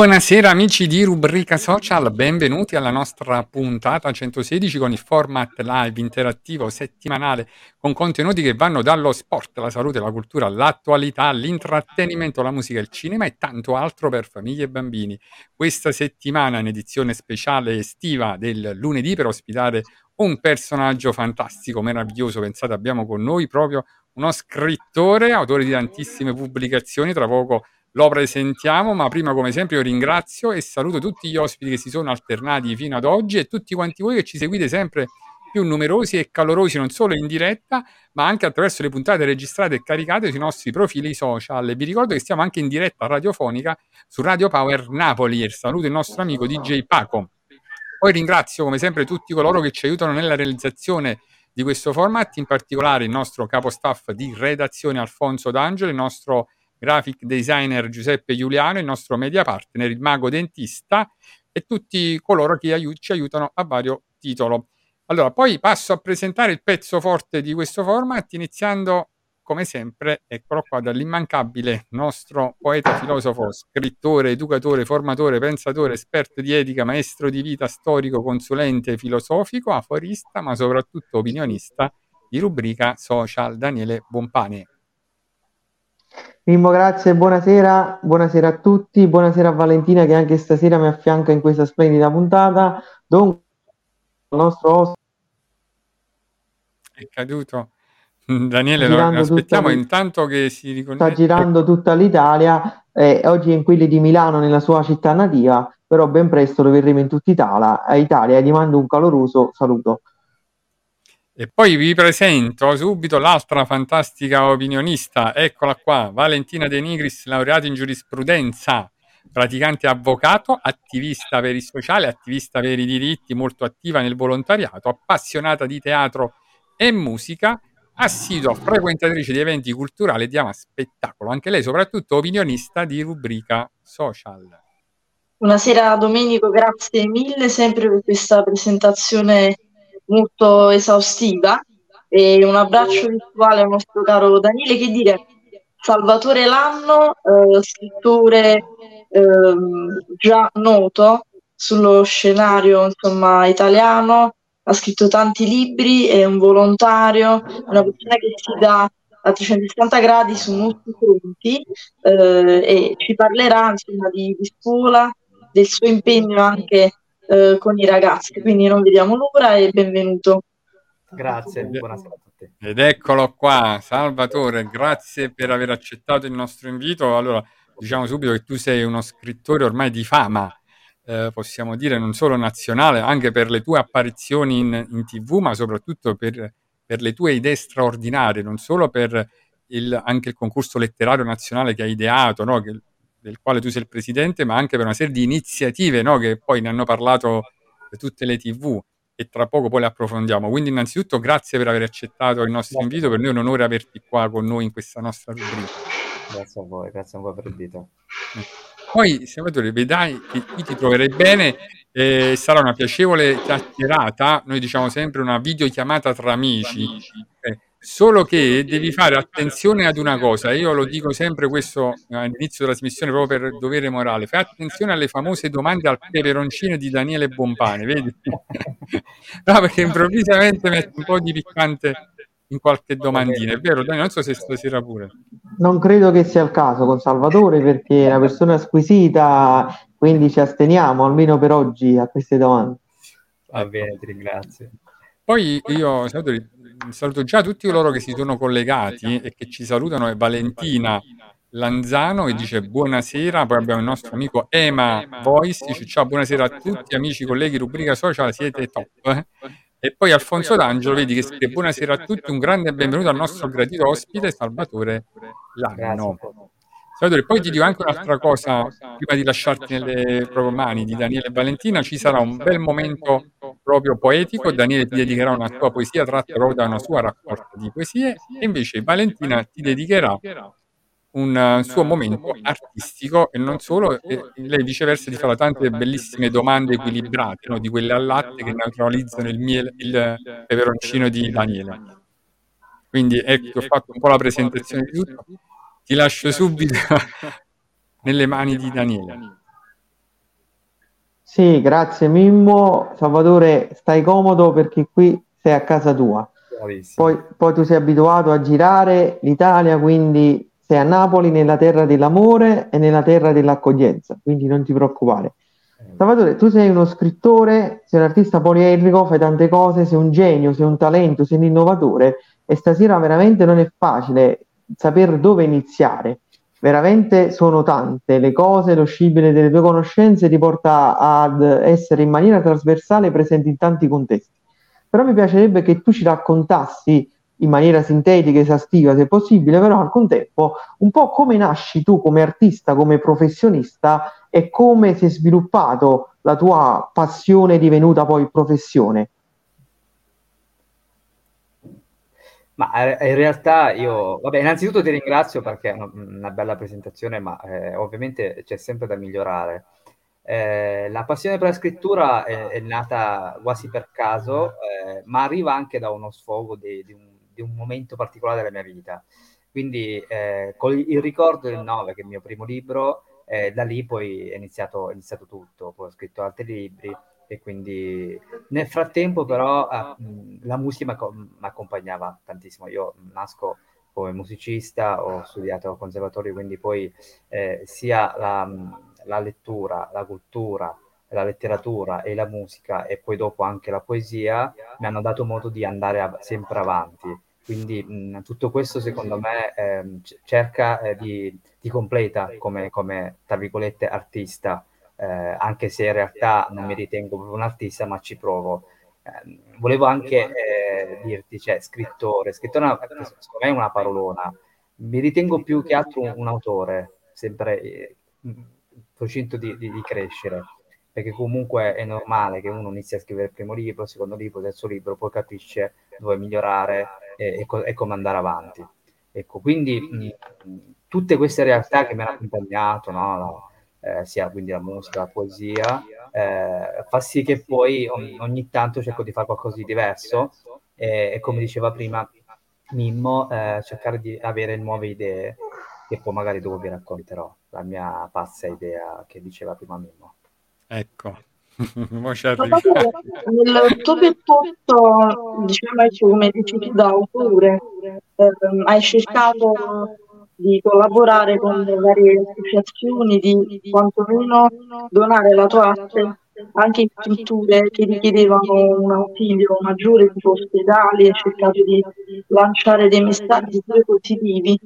Buonasera amici di Rubrica Social, benvenuti alla nostra puntata 116 con il format live interattivo settimanale con contenuti che vanno dallo sport, la salute, la cultura, l'attualità, l'intrattenimento, la musica, il cinema e tanto altro per famiglie e bambini. Questa settimana in edizione speciale estiva del lunedì per ospitare un personaggio fantastico, meraviglioso, pensate abbiamo con noi proprio uno scrittore, autore di tantissime pubblicazioni, tra poco lo presentiamo, ma prima come sempre io ringrazio e saluto tutti gli ospiti che si sono alternati fino ad oggi e tutti quanti voi che ci seguite sempre più numerosi e calorosi non solo in diretta, ma anche attraverso le puntate registrate e caricate sui nostri profili social. Vi ricordo che stiamo anche in diretta radiofonica su Radio Power Napoli e saluto il nostro amico DJ Paco. Poi ringrazio come sempre tutti coloro che ci aiutano nella realizzazione di questo format, in particolare il nostro capo staff di redazione Alfonso D'Angelo, il nostro graphic designer Giuseppe Giuliano, il nostro media partner, il mago dentista e tutti coloro che aiu- ci aiutano a vario titolo. Allora, poi passo a presentare il pezzo forte di questo format, iniziando come sempre, eccolo qua, dall'immancabile nostro poeta, filosofo, scrittore, educatore, formatore, pensatore, esperto di etica, maestro di vita, storico, consulente filosofico, aforista, ma soprattutto opinionista di rubrica social, Daniele Bompane. Mimmo, grazie, buonasera, buonasera a tutti, buonasera a Valentina che anche stasera mi affianca in questa splendida puntata. Dunque, il nostro ospite È caduto. Daniele, lo aspettiamo tutta- intanto che si sta riconnette. girando tutta l'Italia, eh, oggi è in quelli di Milano, nella sua città nativa, però ben presto lo vedremo in tutta Italia. A Italia gli mando un caloroso saluto. E poi vi presento subito l'altra fantastica opinionista, eccola qua, Valentina De Nigris, laureata in giurisprudenza, praticante avvocato, attivista per il sociale, attivista per i diritti, molto attiva nel volontariato, appassionata di teatro e musica, assidua frequentatrice di eventi culturali e di ama spettacolo, anche lei soprattutto opinionista di rubrica social. Buonasera Domenico, grazie mille sempre per questa presentazione molto esaustiva. E un abbraccio virtuale al nostro caro Daniele, che dire, Salvatore Lanno, eh, scrittore ehm, già noto sullo scenario insomma, italiano, ha scritto tanti libri, è un volontario, una persona che si dà a 360 gradi su molti fronti eh, e ci parlerà insomma di, di scuola, del suo impegno anche eh, con i ragazzi. Quindi non vediamo l'ora e benvenuto. Grazie, buonasera a tutti. Ed eccolo qua, Salvatore, grazie per aver accettato il nostro invito. Allora, diciamo subito che tu sei uno scrittore ormai di fama, eh, possiamo dire non solo nazionale, anche per le tue apparizioni in, in tv, ma soprattutto per, per le tue idee straordinarie, non solo per il- anche il concorso letterario nazionale che hai ideato, no? Che- del quale tu sei il presidente, ma anche per una serie di iniziative no? che poi ne hanno parlato tutte le tv e tra poco poi le approfondiamo. Quindi innanzitutto grazie per aver accettato il nostro invito, per noi è un onore averti qua con noi in questa nostra rubrica. Grazie a voi, grazie a voi per l'invito. Poi, Salvatore, vedrai che qui ti troverai bene, eh, sarà una piacevole chiacchierata, noi diciamo sempre una videochiamata tra amici, eh, solo che devi fare attenzione ad una cosa, io lo dico sempre questo eh, all'inizio della trasmissione proprio per dovere morale, fai attenzione alle famose domande al peperoncino di Daniele Bompane, vedi? no, perché improvvisamente mette un po' di piccante in qualche domandina, è vero Daniele? Non so se stasera pure. Non credo che sia il caso con Salvatore perché è una persona squisita, quindi ci asteniamo almeno per oggi a queste domande. Va bene, ti ringrazio. Poi io Salvatore, saluto già tutti coloro che si sono collegati e che ci salutano, è Valentina Lanzano che dice buonasera, poi abbiamo il nostro amico Ema Voice, dice ciao, buonasera a tutti amici, colleghi, rubrica social, siete top. E poi Alfonso D'Angelo, vedi che scrive buonasera a tutti, un grande benvenuto al nostro gradito ospite Salvatore Lanno. Salvatore, poi ti dico anche un'altra cosa, prima di lasciarti nelle proprie mani di Daniele e Valentina, ci sarà un bel momento proprio poetico, Daniele ti dedicherà una tua poesia tratta proprio da una sua raccolta di poesie e invece Valentina ti dedicherà un suo momento artistico e non solo, e lei viceversa ti farà tante bellissime domande equilibrate, no? di quelle al latte che neutralizzano il, miele, il peperoncino di Daniele. Quindi ecco, ho fatto un po' la presentazione di tutto, ti lascio subito nelle mani di Daniele. Sì, grazie Mimmo. Salvatore, stai comodo perché qui sei a casa tua. Poi, poi tu sei abituato a girare l'Italia, quindi sei a Napoli nella terra dell'amore e nella terra dell'accoglienza, quindi non ti preoccupare. Salvatore, tu sei uno scrittore, sei un artista poliedrico, fai tante cose, sei un genio, sei un talento, sei un innovatore e stasera veramente non è facile saper dove iniziare. Veramente sono tante le cose, lo scibile delle tue conoscenze ti porta ad essere in maniera trasversale presente in tanti contesti. Però mi piacerebbe che tu ci raccontassi in maniera sintetica, esaustiva se possibile, però al contempo un po' come nasci tu come artista, come professionista e come si è sviluppato la tua passione divenuta poi professione. Ma eh, in realtà io, vabbè, innanzitutto ti ringrazio perché è una, bella presentazione, ma eh, ovviamente c'è sempre da migliorare. Eh, la passione per la scrittura è, è nata quasi per caso, eh, ma arriva anche da uno sfogo di, di un, di un momento particolare della mia vita. Quindi eh, con il ricordo del 9, che è il mio primo libro, eh, da lì poi è iniziato, è iniziato tutto, poi ho scritto altri libri e quindi nel frattempo però eh, mh, la musica mi accompagnava tantissimo. Io nasco come musicista, ho studiato al conservatorio, quindi poi eh, sia la, la lettura, la cultura, la letteratura e la musica e poi dopo anche la poesia mi hanno dato modo di andare av- sempre avanti. Quindi mh, tutto questo secondo me c- cerca eh, di, di completa come, come, tra virgolette, artista, eh, anche se in realtà non mi ritengo proprio un artista, ma ci provo. Eh, volevo anche eh, dirti, cioè, scrittore, scrittore una- secondo me è una parolona, mi ritengo più che altro un, un autore, sempre eh, in procinto di, di- di crescere, perché comunque è normale che uno inizi a scrivere il primo libro, il secondo libro, il terzo libro, poi capisce dove migliorare e, e co- e come andare avanti. Ecco, quindi mh, tutte queste realtà che mi hanno accompagnato, no? Eh, sia quindi la musica, la poesia, eh, fa sì che poi ogni, ogni tanto cerco di fare qualcosa di diverso e, e come diceva prima Mimmo, eh, cercare di avere nuove idee che poi magari dopo vi racconterò la mia pazza idea che diceva prima Mimmo. Ecco, nel tuo percorso, diciamo come dici tu da autore, ehm, hai cercato di collaborare con varie associazioni, di quantomeno donare la tua arte anche in strutture che richiedevano un ausilio maggiore tipo ospedali, hai cercato di lanciare dei messaggi positivi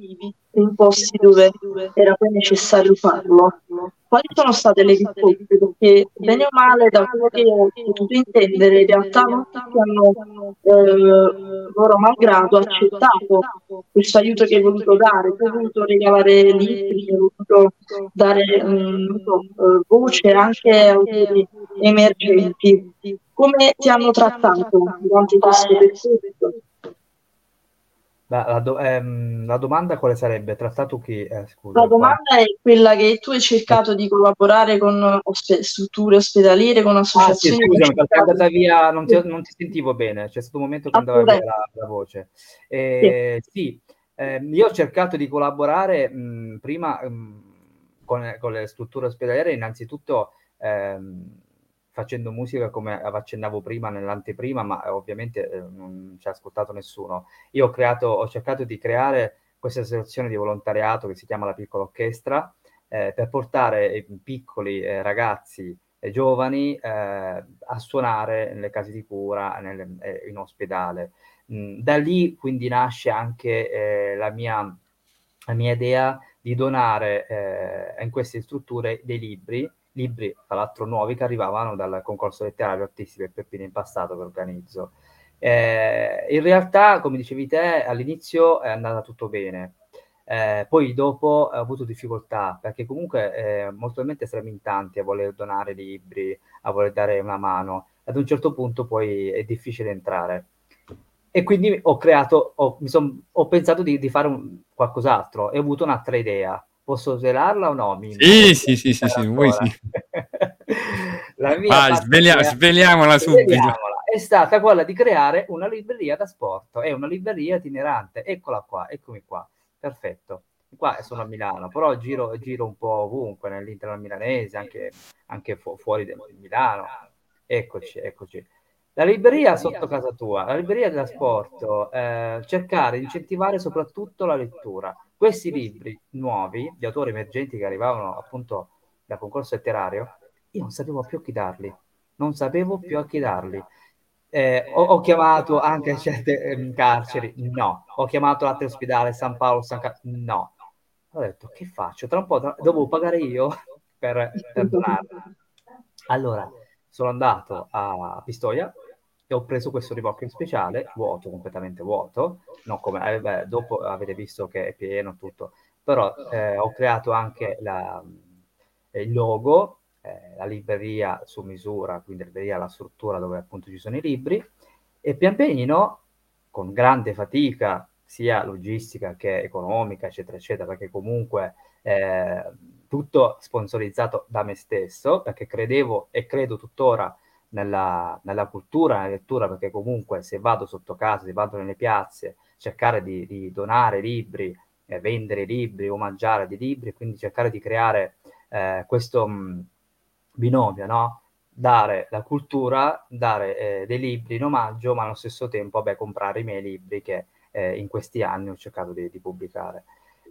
in posti dove era poi necessario farlo. quali sono state le risposte? Perché bene o male, da quello che ho potuto intendere, in realtà tutti hanno, eh, loro malgrado, accettato questo aiuto che hai voluto dare. Hai voluto regalare libri, hai voluto dare mm, non so, eh, voce anche a autori emergenti. Come ti hanno trattato durante questo percorso? La, la do- ehm, la domanda quale sarebbe? Trattato chi? Eh, scusa, La qua. domanda è quella che tu hai cercato di collaborare con ospe- strutture ospedaliere, con Ah sì, associazioni. scusami, perché è andata via, non ti, non ti sentivo bene, c'è stato un momento che andava via la, la voce. Eh, sì, ehm, io ho cercato di collaborare mh, prima mh, con, con le strutture ospedaliere, innanzitutto ehm, facendo musica come accennavo prima nell'anteprima, ma eh, ovviamente eh, non ci ha ascoltato nessuno. Io ho creato, ho cercato di creare questa associazione di volontariato che si chiama La Piccola Orchestra, eh, per portare i piccoli eh, ragazzi e giovani eh, a suonare nelle case di cura, eh, in ospedale. Mm, da lì quindi nasce anche eh, la mia, la mia idea di donare eh, in queste strutture dei libri, libri tra l'altro nuovi che arrivavano dal concorso letterario artistico e Peppino in passato che organizzo. Eh, in realtà, come dicevi te, all'inizio è andata tutto bene. Eh, poi dopo ho avuto difficoltà perché comunque eh, molto probabilmente saremo in tanti a voler donare libri, a voler dare una mano. Ad un certo punto poi è difficile entrare. E quindi ho creato, ho, son- ho pensato di, di fare un- qualcos'altro e ho avuto un'altra idea. Posso svelarla o no? Mi- Sì, sì, sì, sì, sì, ancora? sì. La mia svelia- crea- sveliamola subito. sveliamola. È stata quella di creare una libreria da sport, è una libreria itinerante. Eccola qua, eccomi qua. Perfetto. Qua sono a Milano, però giro, giro un po' ovunque, nell'interno milanese, anche, anche fu- fuori da Milano. Eccoci, eccoci. La libreria sotto casa tua, la libreria della sport, eh, cercare di incentivare soprattutto la lettura. Questi libri nuovi, di autori emergenti che arrivavano appunto da concorso letterario, io non sapevo più a chi darli, non sapevo più a chi darli. Eh, ho, ho chiamato anche certe ehm, carceri, no. Ho chiamato l'altro ospedale, San Paolo, San Ca- no. Ho detto, che faccio? Tra un po' tra- dovevo pagare io per, per donarla. Allora, sono andato a Pistoia e ho preso questo in speciale, vuoto, completamente vuoto, non come, eh, beh, dopo avete visto che è pieno tutto, però eh, ho creato anche la- il logo, eh, la libreria su misura, quindi la libreria, la struttura dove appunto ci sono i libri, e pian pianino, con grande fatica, sia logistica che economica, eccetera, eccetera, perché comunque eh, tutto sponsorizzato da me stesso, perché credevo e credo tuttora nella, nella cultura, nella lettura, perché comunque se vado sotto casa, se vado nelle piazze, cercare di, di donare libri, eh, vendere libri, omaggiare dei libri, quindi cercare di creare eh, questo mh, binomio, no? Dare la cultura, dare eh, dei libri in omaggio, ma allo stesso tempo, vabbè, comprare i miei libri che eh, in questi anni ho cercato di, di pubblicare.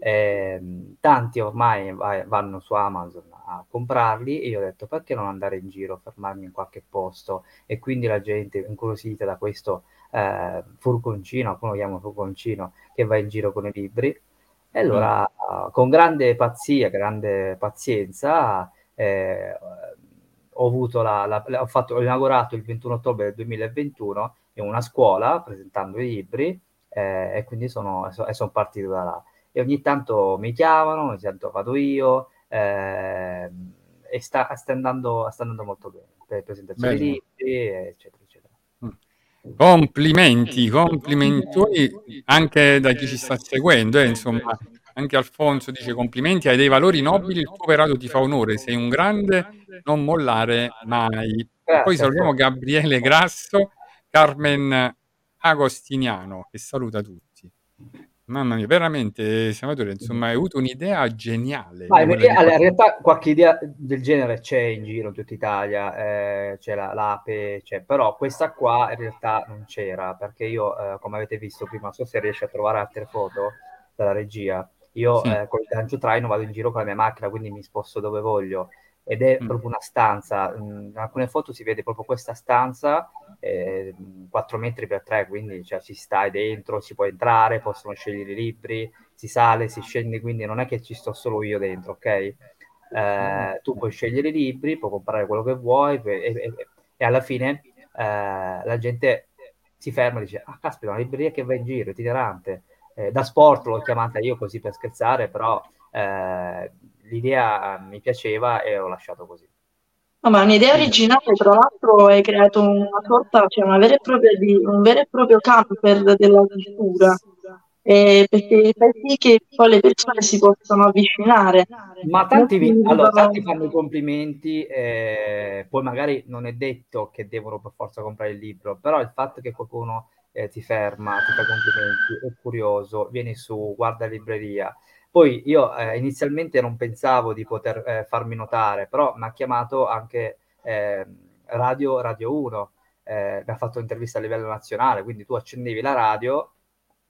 Ehm, tanti ormai vai- vanno su Amazon a comprarli e io ho detto perché non andare in giro, fermarmi in qualche posto e quindi la gente incuriosita da questo eh, furgoncino, alcuni lo chiamano furgoncino, che va in giro con i libri. E allora con grande pazzia, grande pazienza, eh, ho avuto la, la- ho fatto, ho inaugurato il 21 ottobre del 2021 in una scuola presentando i libri eh, e quindi sono, so- sono partito da là. E ogni tanto mi chiamano, ogni tanto vado io ehm, e sta, sta andando, sta andando molto bene per presentazioni di libri, eccetera, eccetera. Complimenti, complimentoni anche da chi ci sta seguendo, eh, insomma, anche Alfonso dice complimenti, hai dei valori nobili, il tuo operato ti fa onore, sei un grande, non mollare mai. E poi Grazie, salutiamo. Gabriele Grasso, Carmen Agostiniano, che saluta tutti. Mamma mia, veramente, Salvatore, insomma, hai avuto un'idea geniale. Ma in, allora, in realtà qualche idea del genere c'è in giro in tutta Italia, eh, c'è la, l'Ape, c'è, però questa qua in realtà non c'era, perché io, eh, come avete visto prima, non so se riesci a trovare altre foto dalla regia, io Sì. eh, con il gancio traino vado in giro con la mia macchina, quindi mi sposto dove voglio, ed è Mm. proprio una stanza, mm, in alcune foto si vede proprio questa stanza, eh, 4 metri per 3, quindi cioè, ci stai dentro, si può entrare, possono scegliere i libri, si sale, si scende, quindi non è che ci sto solo io dentro, ok? eh, tu puoi scegliere i libri, puoi comprare quello che vuoi e, e- e alla fine eh, la gente si ferma e dice, ah caspita, una libreria che va in giro, itinerante. Eh, da sport l'ho chiamata io così per scherzare, però eh, l'idea mi piaceva e l'ho lasciato così. No, ma un'idea originale, tra l'altro, hai creato una sorta, cioè una di, un vero e proprio camper della cultura, eh, perché fai sì che poi le persone si possano avvicinare. Ma tanti, vi- allora, tanti fanno i complimenti, eh, poi magari non è detto che devono per forza comprare il libro, però il fatto che qualcuno eh, ti ferma, ti fa complimenti, è curioso, vieni su, guarda libreria. Poi io eh, inizialmente non pensavo di poter eh, farmi notare, però mi ha chiamato anche eh, Radio, Radio 1, eh, mi ha fatto un'intervista a livello nazionale, quindi tu accendevi la radio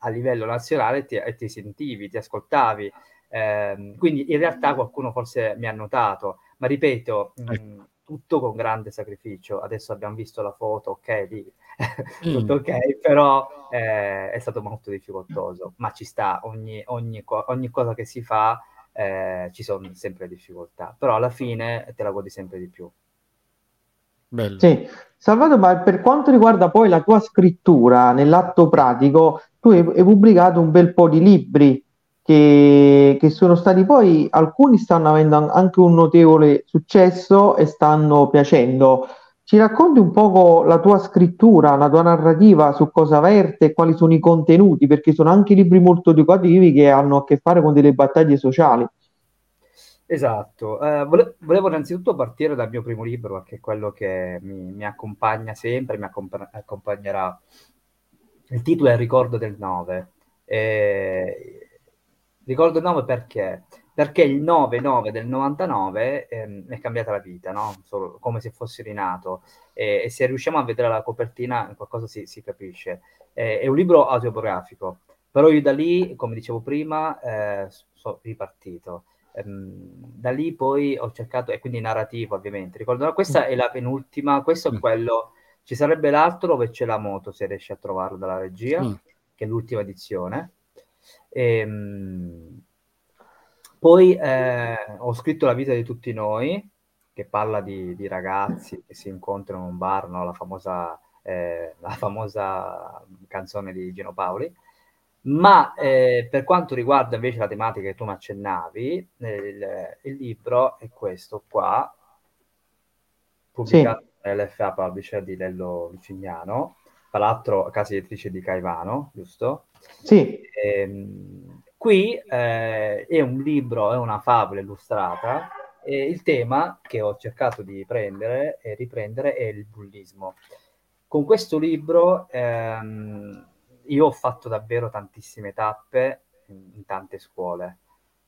a livello nazionale e ti, e ti sentivi, ti ascoltavi. Ehm, quindi in realtà qualcuno forse mi ha notato, ma ripeto, mh, Ecco. Tutto con grande sacrificio. Adesso abbiamo visto la foto, ok, lì Sì. tutto ok, però eh, è stato molto difficoltoso, ma ci sta, ogni, ogni, ogni cosa che si fa eh, ci sono sempre difficoltà, però alla fine te la godi sempre di più. Bello. Sì, Salvato, ma per quanto riguarda poi la tua scrittura nell'atto pratico, tu hai, hai pubblicato un bel po' di libri che, che sono stati poi, alcuni stanno avendo an- anche un notevole successo e stanno piacendo. Ci racconti un poco la tua scrittura, la tua narrativa su cosa verte e quali sono i contenuti, perché sono anche libri molto educativi che hanno a che fare con delle battaglie sociali. Esatto, Eh, vole- volevo innanzitutto partire dal mio primo libro, che è quello che mi, mi accompagna sempre, mi accompa- accompagnerà. Il titolo è Il ricordo del 9. Eh, ricordo il 9 perché? Perché il 9-9 del 99 ehm, mi è cambiata la vita, no? Solo come se fossi rinato. E, e se riusciamo a vedere la copertina, qualcosa si, si capisce. Eh, è un libro autobiografico, però io da lì, come dicevo prima, eh, sono ripartito. Ehm, da lì poi ho cercato, e quindi narrativo ovviamente. Ricordo, questa è la penultima, questo è Mm. quello, ci sarebbe l'altro dove c'è la moto, se riesci a trovarlo dalla regia, Sì. che è l'ultima edizione. Ehm, poi eh, ho scritto La vita di tutti noi, che parla di, di ragazzi che si incontrano in un bar, no? La famosa, eh, la famosa canzone di Gino Paoli. Ma eh, per quanto riguarda invece la tematica che tu mi accennavi, eh, il, il libro è questo qua, pubblicato nell'FA Publisher di Lello Lucignano, tra l'altro casa editrice di Caivano, giusto? Sì, Ehm, qui eh, è un libro, è una favola illustrata e il tema che ho cercato di prendere e riprendere è il bullismo. Con questo libro ehm, io ho fatto davvero tantissime tappe in, in tante scuole,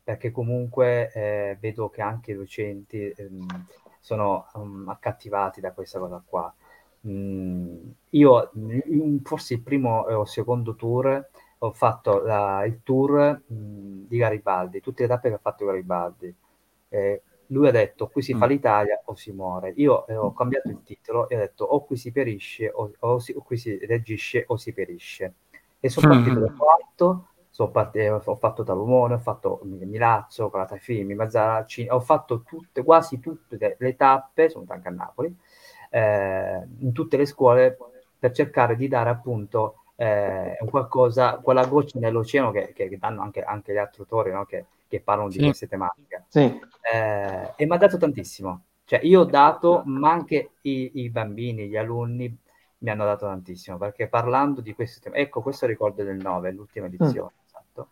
perché comunque eh, vedo che anche i docenti ehm, sono um, accattivati da questa cosa qua. Mm, io mm, forse il primo o secondo tour ho fatto la- il tour mh, di Garibaldi, tutte le tappe che ha fatto Garibaldi. Eh, lui ha detto qui si fa Mm. l'Italia o si muore. Io eh, ho cambiato il titolo e ho detto o qui si perisce o, o si- o qui si reagisce o si perisce. E sono partito da quarto, parti- eh, ho fatto Talumone, ho fatto Milazzo, Calatafimi, Mazzaracci, ho fatto tutte, quasi tutte le, le tappe, sono anche a Napoli, eh, in tutte le scuole per cercare di dare appunto eh, qualcosa, quella goccia nell'oceano che, che- che danno anche, anche gli altri autori no? che, che parlano di Sì. queste tematiche. sì. Eh, e mi ha dato tantissimo. Cioè, io ho dato, ma anche i, i bambini, gli alunni mi hanno dato tantissimo, perché parlando di questo tema, ecco, questo ricordo del 9, l'ultima edizione, esatto.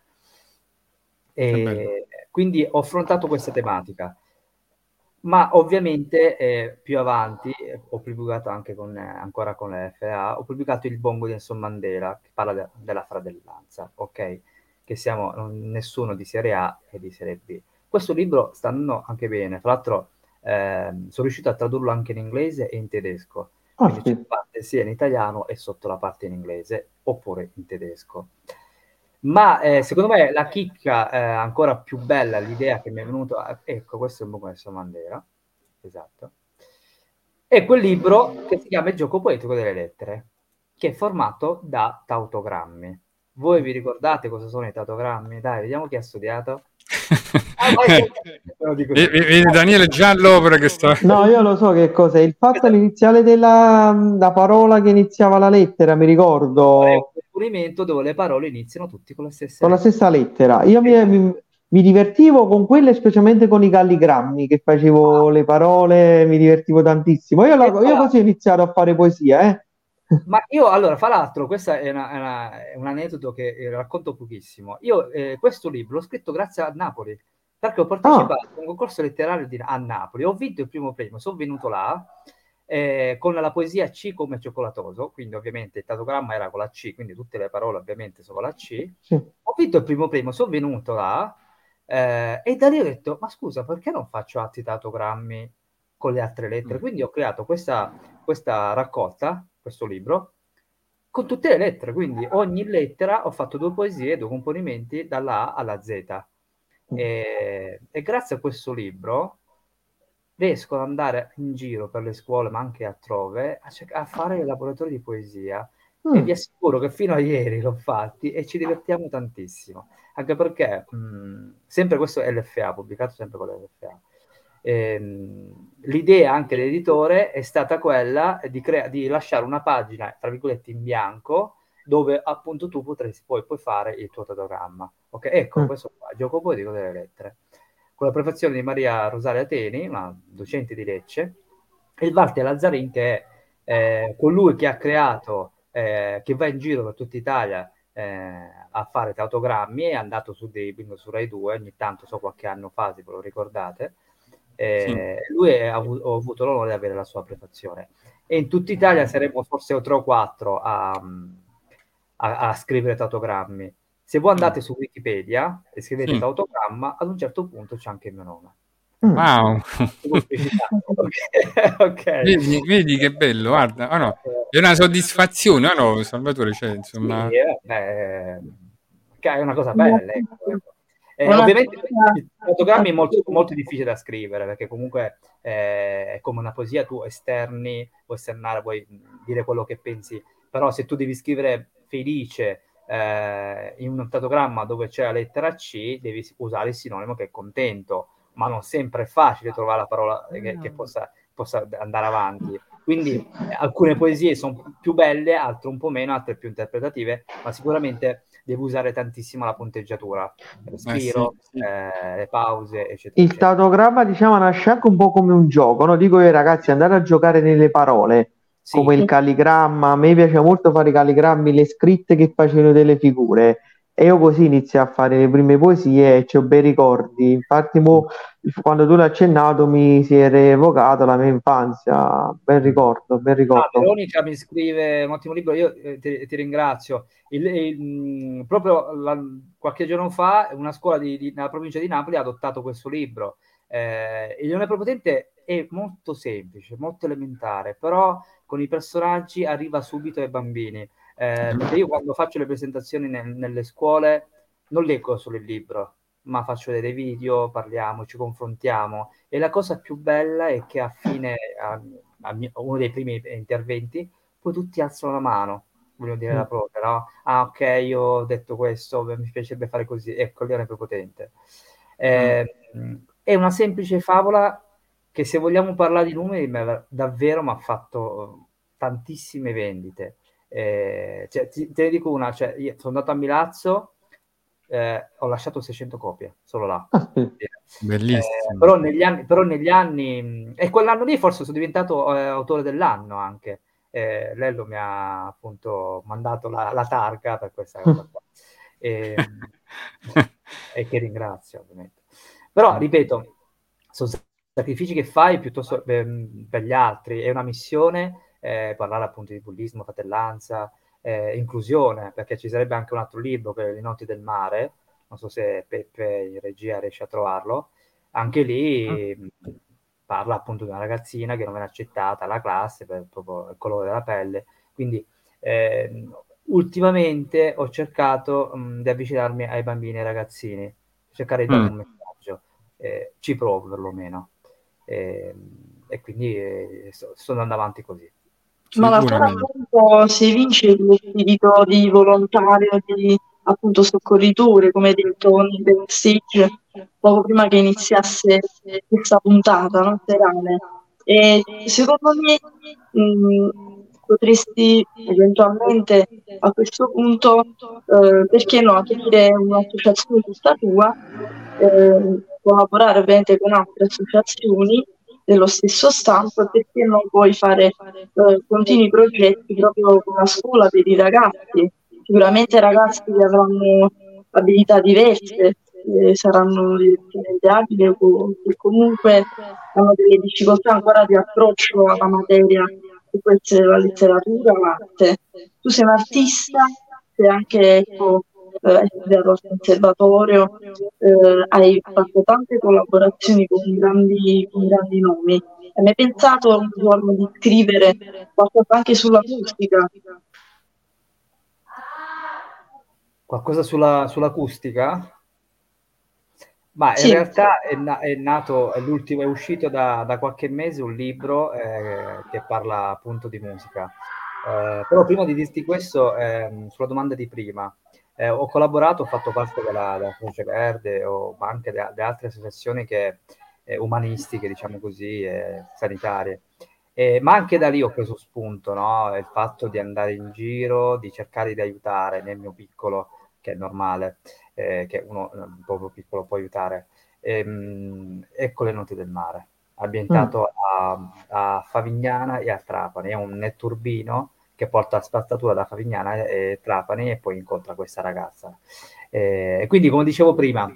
Che E quindi ho affrontato questa tematica. Ma ovviamente eh, più avanti eh, ho pubblicato anche con, eh, ancora con la FA, ho pubblicato il bongo di Nelson Mandela che parla de- della fratellanza, ok? Che siamo non- nessuno di Serie A e di Serie B. Questo libro sta andando anche bene, tra l'altro ehm, sono riuscito a tradurlo anche in inglese e in tedesco, quindi c'è Ottimo. la parte sia in italiano e sotto la parte in inglese oppure in tedesco. Ma eh, secondo me la chicca eh, ancora più bella, l'idea che mi è venuta, ecco, questo è un buco Nelson Mandela, esatto, è quel libro che si chiama Il gioco poetico delle lettere, che è formato da tautogrammi. Voi vi ricordate cosa sono i tautogrammi? Dai, vediamo chi ha studiato. Ah, vai, Vedi- Daniele già all'opera che sta... No, io lo so che cos'è. Il fatto all'iniziale della la parola che iniziava la lettera, mi ricordo, componimento dove le parole iniziano tutti con la stessa con la lettera. stessa lettera. Io mi, mi- mi divertivo con quelle, specialmente con i calligrammi, che facevo le parole, mi divertivo tantissimo. Io, la- io così ho iniziato a fare poesia, eh. Ma io allora, fra l'altro, questo è, una- è una- è un aneddoto che eh, racconto pochissimo. Io eh, questo libro l'ho scritto grazie a Napoli, perché ho partecipato a un concorso letterario di- a Napoli, ho vinto il primo premio, sono venuto là eh, con la poesia C come cioccolatoso, quindi ovviamente il tatogramma era con la C, quindi tutte le parole ovviamente sono con la C. Sì. Ho vinto il primo premio, sono venuto là eh, e da lì ho detto, ma scusa, perché non faccio altri tatogrammi con le altre lettere? Mm. Quindi ho creato questa, questa raccolta, questo libro, con tutte le lettere, quindi ogni lettera ho fatto due poesie, due componimenti dalla A alla Z. E, e grazie a questo libro riesco ad andare in giro per le scuole, ma anche altrove, a, cerc- a fare i laboratori di poesia e Mm. vi assicuro che fino a ieri l'ho fatti e ci divertiamo tantissimo, anche perché mh, sempre questo è l'FA, pubblicato sempre con l'FA. Ehm, l'idea anche dell'editore è stata quella di, crea- di lasciare una pagina, tra virgolette, in bianco, dove appunto tu potresti poi, puoi fare il tuo tatogramma. Ok, ecco, Mm. questo qua, gioco poetico delle lettere. Con la prefazione di Maria Rosaria Ateni, una docente di Lecce, e il Walter Lazzarin, che è eh, colui che ha creato, eh, che va in giro per tutta Italia eh, a fare tautogrammi, è andato su dei bingo su Rai 2, ogni tanto, so qualche anno fa, se ve lo ricordate. Eh, Lui è- ha ho avuto l'onore di avere la sua prefazione. E in tutta Italia saremo forse tre o quattro a, a- a scrivere tautogrammi. Se voi andate su Wikipedia e scrivete Sì. tautogramma, ad un certo punto c'è anche il mio nome. Mm. Wow, ok, ok. vedi, vedi che bello, guarda, oh no, è una soddisfazione, oh no, Salvatore, cioè, insomma, Sì, eh, beh, è una cosa bella. ecco. Eh, Una ovviamente il fotogrammi è molto, molto difficile da scrivere perché comunque eh, è come una poesia, tu esterni, puoi esternare, puoi dire quello che pensi, però se tu devi scrivere felice eh, in un tatogramma dove c'è la lettera C, devi usare il sinonimo che è contento, ma non sempre è facile trovare la parola che, che possa, possa andare avanti. Quindi alcune poesie sono più belle, altre un po' meno, altre più interpretative, ma sicuramente devi usare tantissimo la punteggiatura, il respiro, Eh, sì, sì. eh, le pause, eccetera. Il eccetera. tautogramma, diciamo, nasce anche un po' come un gioco, no? Dico ai ragazzi, andare a giocare nelle parole, Sì, come il calligramma. A me piace molto fare i calligrammi, le scritte che facevano delle figure. E io così iniziai a fare le prime poesie e ho bei ricordi. Infatti, mo, quando tu l'hai accennato, mi si è rievocato la mia infanzia. Bel ricordo, bel Ah, ricordo. Veronica mi scrive un ottimo libro, io eh, ti, ti ringrazio. Il- il- mh, proprio la- qualche giorno fa una scuola di, di- nella provincia di Napoli ha adottato questo libro. Eh, il Leone Prepotente è molto semplice, molto elementare, però con i personaggi arriva subito ai bambini. Eh, perché io quando faccio le presentazioni nel- nelle scuole non leggo solo il libro, ma faccio dei video, parliamo, ci confrontiamo. E la cosa più bella è che a fine, a, a mio- uno dei primi interventi, poi tutti alzano la mano, voglio dire Mm. la prova, no? Ah, ok, io ho detto questo, mi piacerebbe fare così. Ecco, leone è prepotente. Eh, È una semplice favola che se vogliamo parlare di numeri, me- davvero mi ha fatto tantissime vendite. Eh, cioè, ti- te ne dico una, cioè, io sono andato a Milazzo, eh, ho lasciato 600 copie, solo là. Ah, sì. Bellissimo. Eh, però negli anni, però negli anni mh, e quell'anno lì forse sono diventato eh, autore dell'anno anche. Eh, Lello mi ha appunto mandato la, la targa per questa cosa qua. E, e che ringrazio ovviamente. Però ripeto, sono sacrifici che fai piuttosto ehm, per gli altri, è una missione eh, parlare appunto di bullismo, fratellanza, eh, inclusione, perché ci sarebbe anche un altro libro che è Le notti del mare, non so se Peppe in regia riesce a trovarlo, anche lì mh, parla appunto di una ragazzina che non viene accettata alla classe per proprio il colore della pelle, quindi ehm, ultimamente ho cercato mh, di avvicinarmi ai bambini e ai ragazzini, cercare di dare Mm. un messaggio, eh, ci provo perlomeno, Ehm, e quindi eh, sto, sto andando avanti così. Ma la appunto, se vince lo spirito di volontario, di appunto soccorritore, come hai detto nel backstage, poco prima che iniziasse questa puntata, no? serale. E secondo me mh, potresti eventualmente a questo punto, eh, perché no, aprire un'associazione tutta tua, eh, collaborare ovviamente con altre associazioni dello stesso stampo perché non puoi fare eh, continui progetti proprio con la scuola per i ragazzi. Sicuramente ragazzi che avranno abilità diverse, eh, saranno diversamente abili o o comunque hanno delle difficoltà ancora di approccio alla materia può essere la letteratura, l'arte. Tu sei un artista, sei anche ecco, eh, hai al conservatorio, eh, hai fatto tante collaborazioni con grandi, con grandi nomi. Hai mai pensato un giorno di scrivere qualcosa anche sulla musica? Qualcosa sulla, sull'acustica? Ma in Sì. realtà è, na- è nato, è l'ultimo, è uscito da, da qualche mese un libro eh, che parla appunto di musica. Eh, però prima di dirti questo, ehm, sulla domanda di prima, eh, ho collaborato, ho fatto parte della, della Croce Verde, o, ma anche di altre associazioni che, eh, umanistiche, diciamo così, sanitarie. Eh, ma anche da lì ho preso spunto, no? Il fatto di andare in giro, di cercare di aiutare nel mio piccolo, che è normale, eh, che uno eh, proprio piccolo può aiutare. Ehm, ecco le note del mare, ambientato a, a Favignana e a Trapani. È un netturbino che porta spazzatura da Favignana e Trapani e poi incontra questa ragazza. Eh, e quindi, come dicevo prima,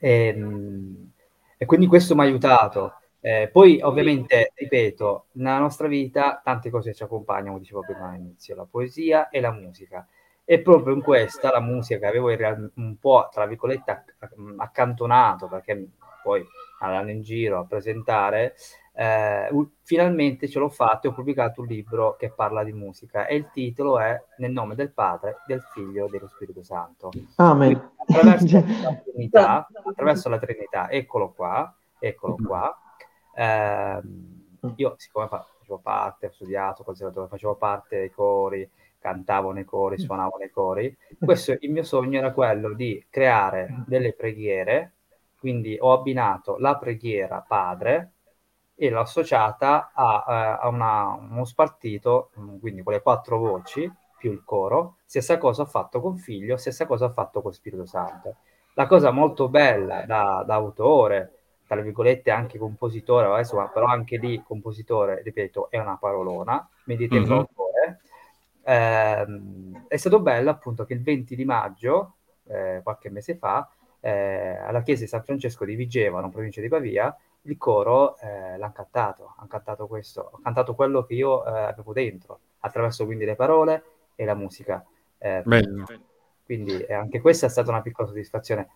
ehm, e quindi questo mi ha aiutato. Eh, poi, ovviamente, ripeto, nella nostra vita tante cose ci accompagnano, come dicevo prima all'inizio, la poesia e la musica. E proprio in questa, la musica che avevo real- un po', tra virgolette, acc- accantonato, perché poi andando in giro a presentare, eh, finalmente ce l'ho fatto e ho pubblicato un libro che parla di musica e il titolo è Nel nome del Padre, del Figlio e dello Spirito Santo. Amen. Attraverso la Trinità, attraverso la Trinità, eccolo qua, eccolo qua. Ehm, io, siccome fa- facevo parte, ho studiato, facevo parte dei cori, cantavo nei cori, suonavo nei cori, questo il mio sogno era quello di creare delle preghiere, quindi ho abbinato la preghiera padre e l'ho associata a, eh, a una- uno spartito, mm, quindi con le quattro voci più il coro, stessa cosa ho fatto con figlio, stessa cosa ho fatto con Spirito Santo. La cosa molto bella da, da autore, tra virgolette anche compositore, adesso, ma però anche lì compositore, ripeto, è una parolona, mi ritengo Mhm. autore, ehm, è stato bello appunto che il 20 di maggio, eh, qualche mese fa, eh, alla chiesa di San Francesco di Vigevano, provincia di Pavia, il coro eh, l'hanno cantato, hanno cantato questo, ho cantato quello che io eh, avevo dentro, attraverso quindi le parole e la musica. Eh, Bello. quindi eh, anche questa è stata una piccola soddisfazione.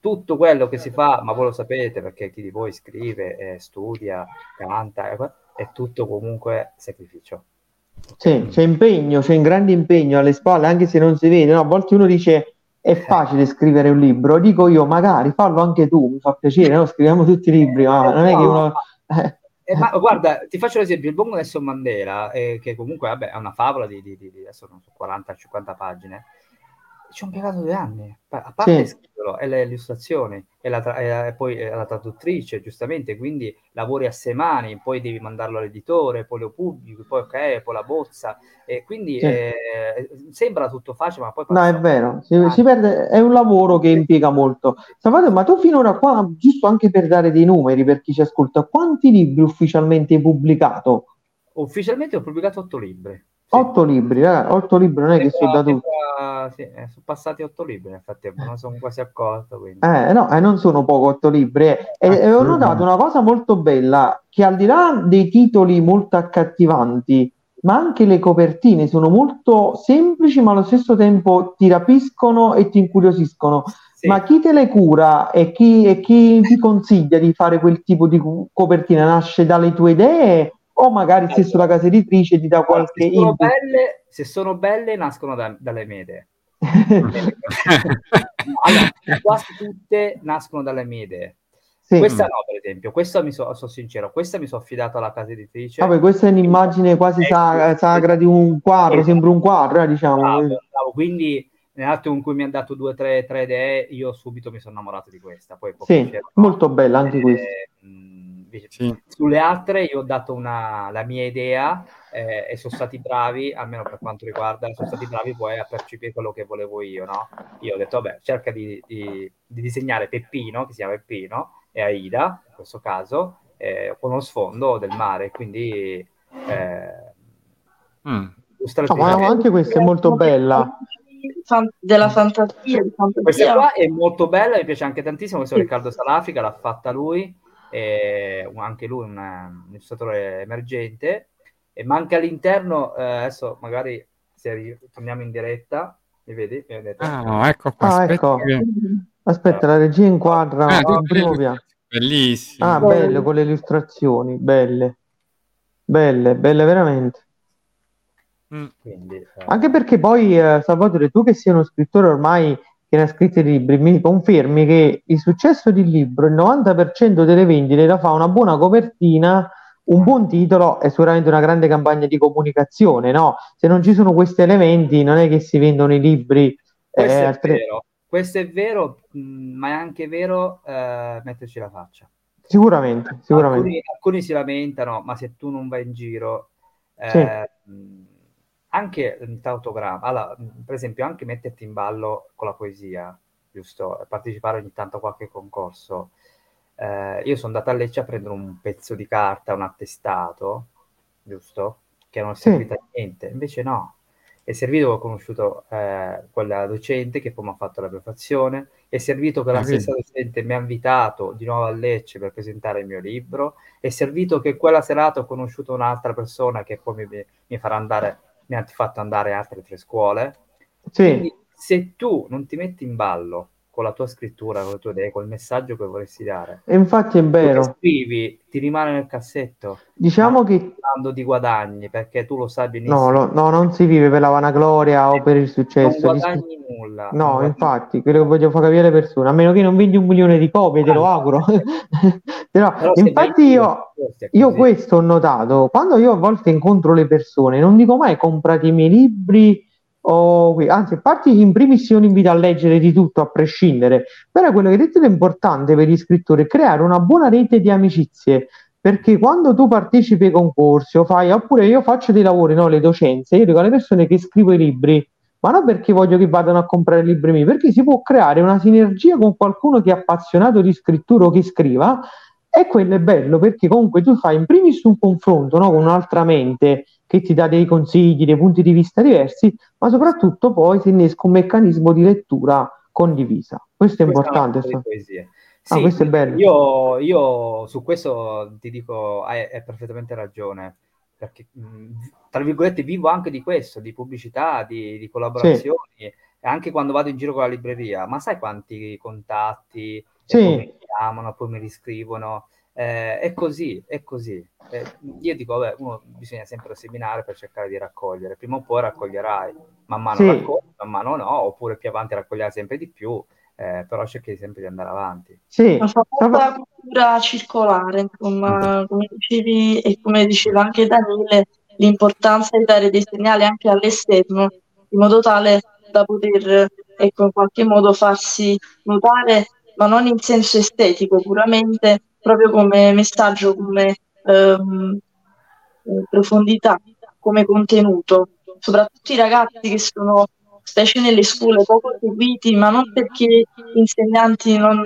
Tutto quello che si fa, ma voi lo sapete perché chi di voi scrive, eh, studia, canta, eh, è tutto comunque sacrificio. Sì, c'è impegno, c'è un grande impegno alle spalle, anche se non si vede. no? A volte uno dice è facile scrivere un libro, dico io magari fallo anche tu, mi fa piacere, no? Scriviamo tutti i libri, ma non è che uno... eh, Eh, ma guarda, ti faccio l'esempio, il buon Nelson Mandela, eh, che comunque vabbè, è una favola di, di, di- di- adesso non so, 40-50 pagine, ci ho impiegato due anni, a parte Sì. scriverlo, e le illustrazioni, e, la poi è la traduttrice, giustamente, quindi lavori a sei mani, poi devi mandarlo all'editore, poi lo pubblichi, poi ok, poi la bozza, e quindi Sì. eh, sembra tutto facile, ma poi No, è vero, si, si perde, è un lavoro che impiega molto. Salvatore, ma tu finora qua, giusto anche per dare dei numeri per chi ci ascolta, quanti libri ufficialmente hai pubblicato? Ufficialmente ho pubblicato otto libri. Otto libri, ragazzi, otto libri non è che sono da Sembra- tutti. sembra- sì, eh, sono passati otto libri nel frattempo, non sono quasi accorto. Quindi. Eh, no, e non sono poco otto libri. eh. E, e ho notato una cosa molto bella, che al di là dei titoli molto accattivanti, ma anche le copertine sono molto semplici, ma allo stesso tempo ti rapiscono e ti incuriosiscono. Sì. Ma chi te le cura e chi, e chi ti consiglia di fare quel tipo di copertina? Nasce dalle tue idee o magari stesso la casa editrice ti dà Allora, qualche se, sono belle, se sono belle, nascono da- dalle mie idee. Allora, quasi tutte nascono dalle mie idee. Sì. Questa no, per esempio, questa mi so- sono sincero, questa mi sono affidato alla casa editrice. Vabbè, questa è un'immagine quasi sa- sacra di un quadro, Esatto. sembra un quadro, eh, diciamo. Bravo, bravo. Quindi nell'atto in cui mi hanno dato due o tre, tre idee, io subito mi sono innamorato di questa. Poi Sì, molto bella anche Eh, questa. invece Sì. Sulle altre io ho dato una, la mia idea eh, e sono stati bravi, almeno per quanto riguarda, sono stati bravi poi a percepire quello che volevo io, no? Io ho detto, vabbè, cerca di, di- di disegnare Peppino, che si chiama Peppino, e Aida, in questo caso, eh, con lo sfondo del mare, quindi... Eh, Mm. No, ma anche questa è molto bella. Della fantasia, di Questa fantasia. qua è molto bella, mi piace anche tantissimo. Questo. Riccardo Salafrica, l'ha fatta lui, e anche lui un, un illustratore emergente. E manca all'interno, eh, adesso magari se ri- torniamo in diretta, mi vedi? Mi vedete? Ah, ecco qua. Ah, aspetta ecco. che- Aspetta, la regia inquadra Ah, prendi- piano. Bellissimo. Ah, belle con le illustrazioni, belle. Belle, belle veramente. Mm. Quindi, eh, Anche perché poi, eh, Salvatore, tu che sei uno scrittore ormai che ne ha scritti libri, mi confermi che il successo di libro, il 90% delle vendite la fa una buona copertina, un buon titolo e sicuramente una grande campagna di comunicazione, no? Se non ci sono questi elementi, non è che si vendono i libri. questo eh, è altre- vero, questo è vero, ma è anche vero eh, metterci la faccia. Sicuramente, sicuramente. Alcuni, alcuni si lamentano, ma se tu non vai in giro, eh, Sì. Anche il tautogramma, allora, per esempio, anche metterti in ballo con la poesia, giusto? Partecipare ogni tanto a qualche concorso. Eh, io sono andato a Lecce a prendere un pezzo di carta, un attestato, giusto? Che non è Sì. servito a niente, invece no. È servito che ho conosciuto eh, quella docente che poi mi ha fatto la prefazione, è servito che la Ah, stessa docente mi ha invitato di nuovo a Lecce per presentare il mio libro, è servito che quella serata ho conosciuto un'altra persona che poi mi, mi farà andare, mi ha fatto andare altre tre scuole. Sì, Quindi se tu non ti metti in ballo con la tua scrittura, con le tue idee, col messaggio che vorresti dare, e infatti è vero. scrivi ti rimane nel cassetto, Diciamo che parlando di guadagni, perché tu lo sai benissimo, no, no, no, non si vive per la vanagloria o per il non successo. Scri- guadagni nulla. non No, guadagni- infatti, quello che voglio far capire alle persone, a meno che non vendi un milione di copie, te lo Ah, auguro. Però Però, infatti in io, io questo ho notato, quando io a volte incontro le persone, non dico mai comprate i miei libri, o qui", anzi, a parte in primis io li invito a leggere di tutto, a prescindere, però quello che hai detto è importante per gli scrittori, è creare una buona rete di amicizie, perché quando tu partecipi ai concorsi o fai, oppure io faccio dei lavori, no, le docenze, io dico alle persone che scrivo i libri, ma non perché voglio che vadano a comprare libri miei, perché si può creare una sinergia con qualcuno che è appassionato di scrittura o che scriva, e quello è bello perché comunque tu fai in primis un confronto no, con un'altra mente che ti dà dei consigli, dei punti di vista diversi, ma soprattutto poi si innesca un meccanismo di lettura condivisa. Questo è Questa è importante. Ah, Sì, questo è bello. Io, io su questo ti dico, hai, hai perfettamente ragione, perché mh, tra virgolette vivo anche di questo, di pubblicità, di, di collaborazioni, e anche quando vado in giro con la libreria, ma sai quanti contatti, Sì. poi mi chiamano, poi mi riscrivono, Eh, è così, è così. Eh, io dico, vabbè, uno bisogna sempre seminare per cercare di raccogliere, prima o poi raccoglierai, man mano Sì. raccogli, man mano no, oppure più avanti raccoglierai sempre di più, eh, però cerchi sempre di andare avanti. Sì, La famosa cultura circolare, insomma, come dicevi e come diceva anche Daniele, l'importanza di dare dei segnali anche all'esterno, in modo tale da poter, ecco, in qualche modo farsi notare, ma non in senso estetico, puramente proprio come messaggio, come ehm, eh, profondità, come contenuto. Soprattutto i ragazzi che sono, specie nelle scuole, poco seguiti, ma non perché gli insegnanti non,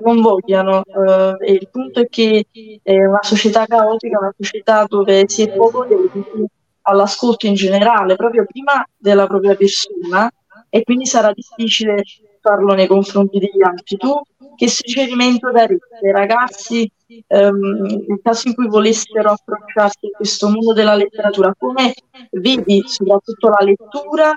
non vogliano. eh, il punto è che è una società caotica, una società dove si è poco dediti all'ascolto in generale, proprio prima della propria persona, e quindi sarà difficile farlo nei confronti degli altri. Tu che suggerimento daresti ai ragazzi ehm, nel caso in cui volessero approcciarsi a questo mondo della letteratura? Come vedi soprattutto la lettura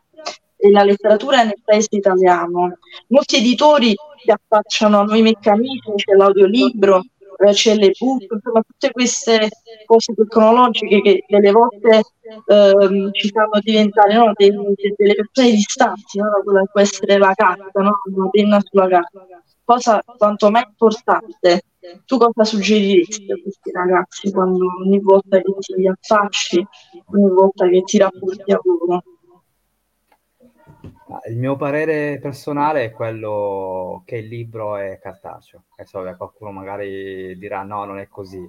e la letteratura nel paese italiano? Molti editori si affacciano a nuovi meccanismi, c'è l'audiolibro, eh, c'è l'ebook, insomma tutte queste cose tecnologiche che delle volte ehm, ci fanno diventare no, dei- de- delle persone distanti no, da quella che può essere la carta, no? una penna sulla carta. Cosa quanto mai importante. Tu cosa suggeriresti a questi ragazzi quando ogni volta che ti affacci, ogni volta che ti rapporti a loro? Il mio parere personale è quello che il libro è cartaceo. Adesso qualcuno magari dirà no, non è così.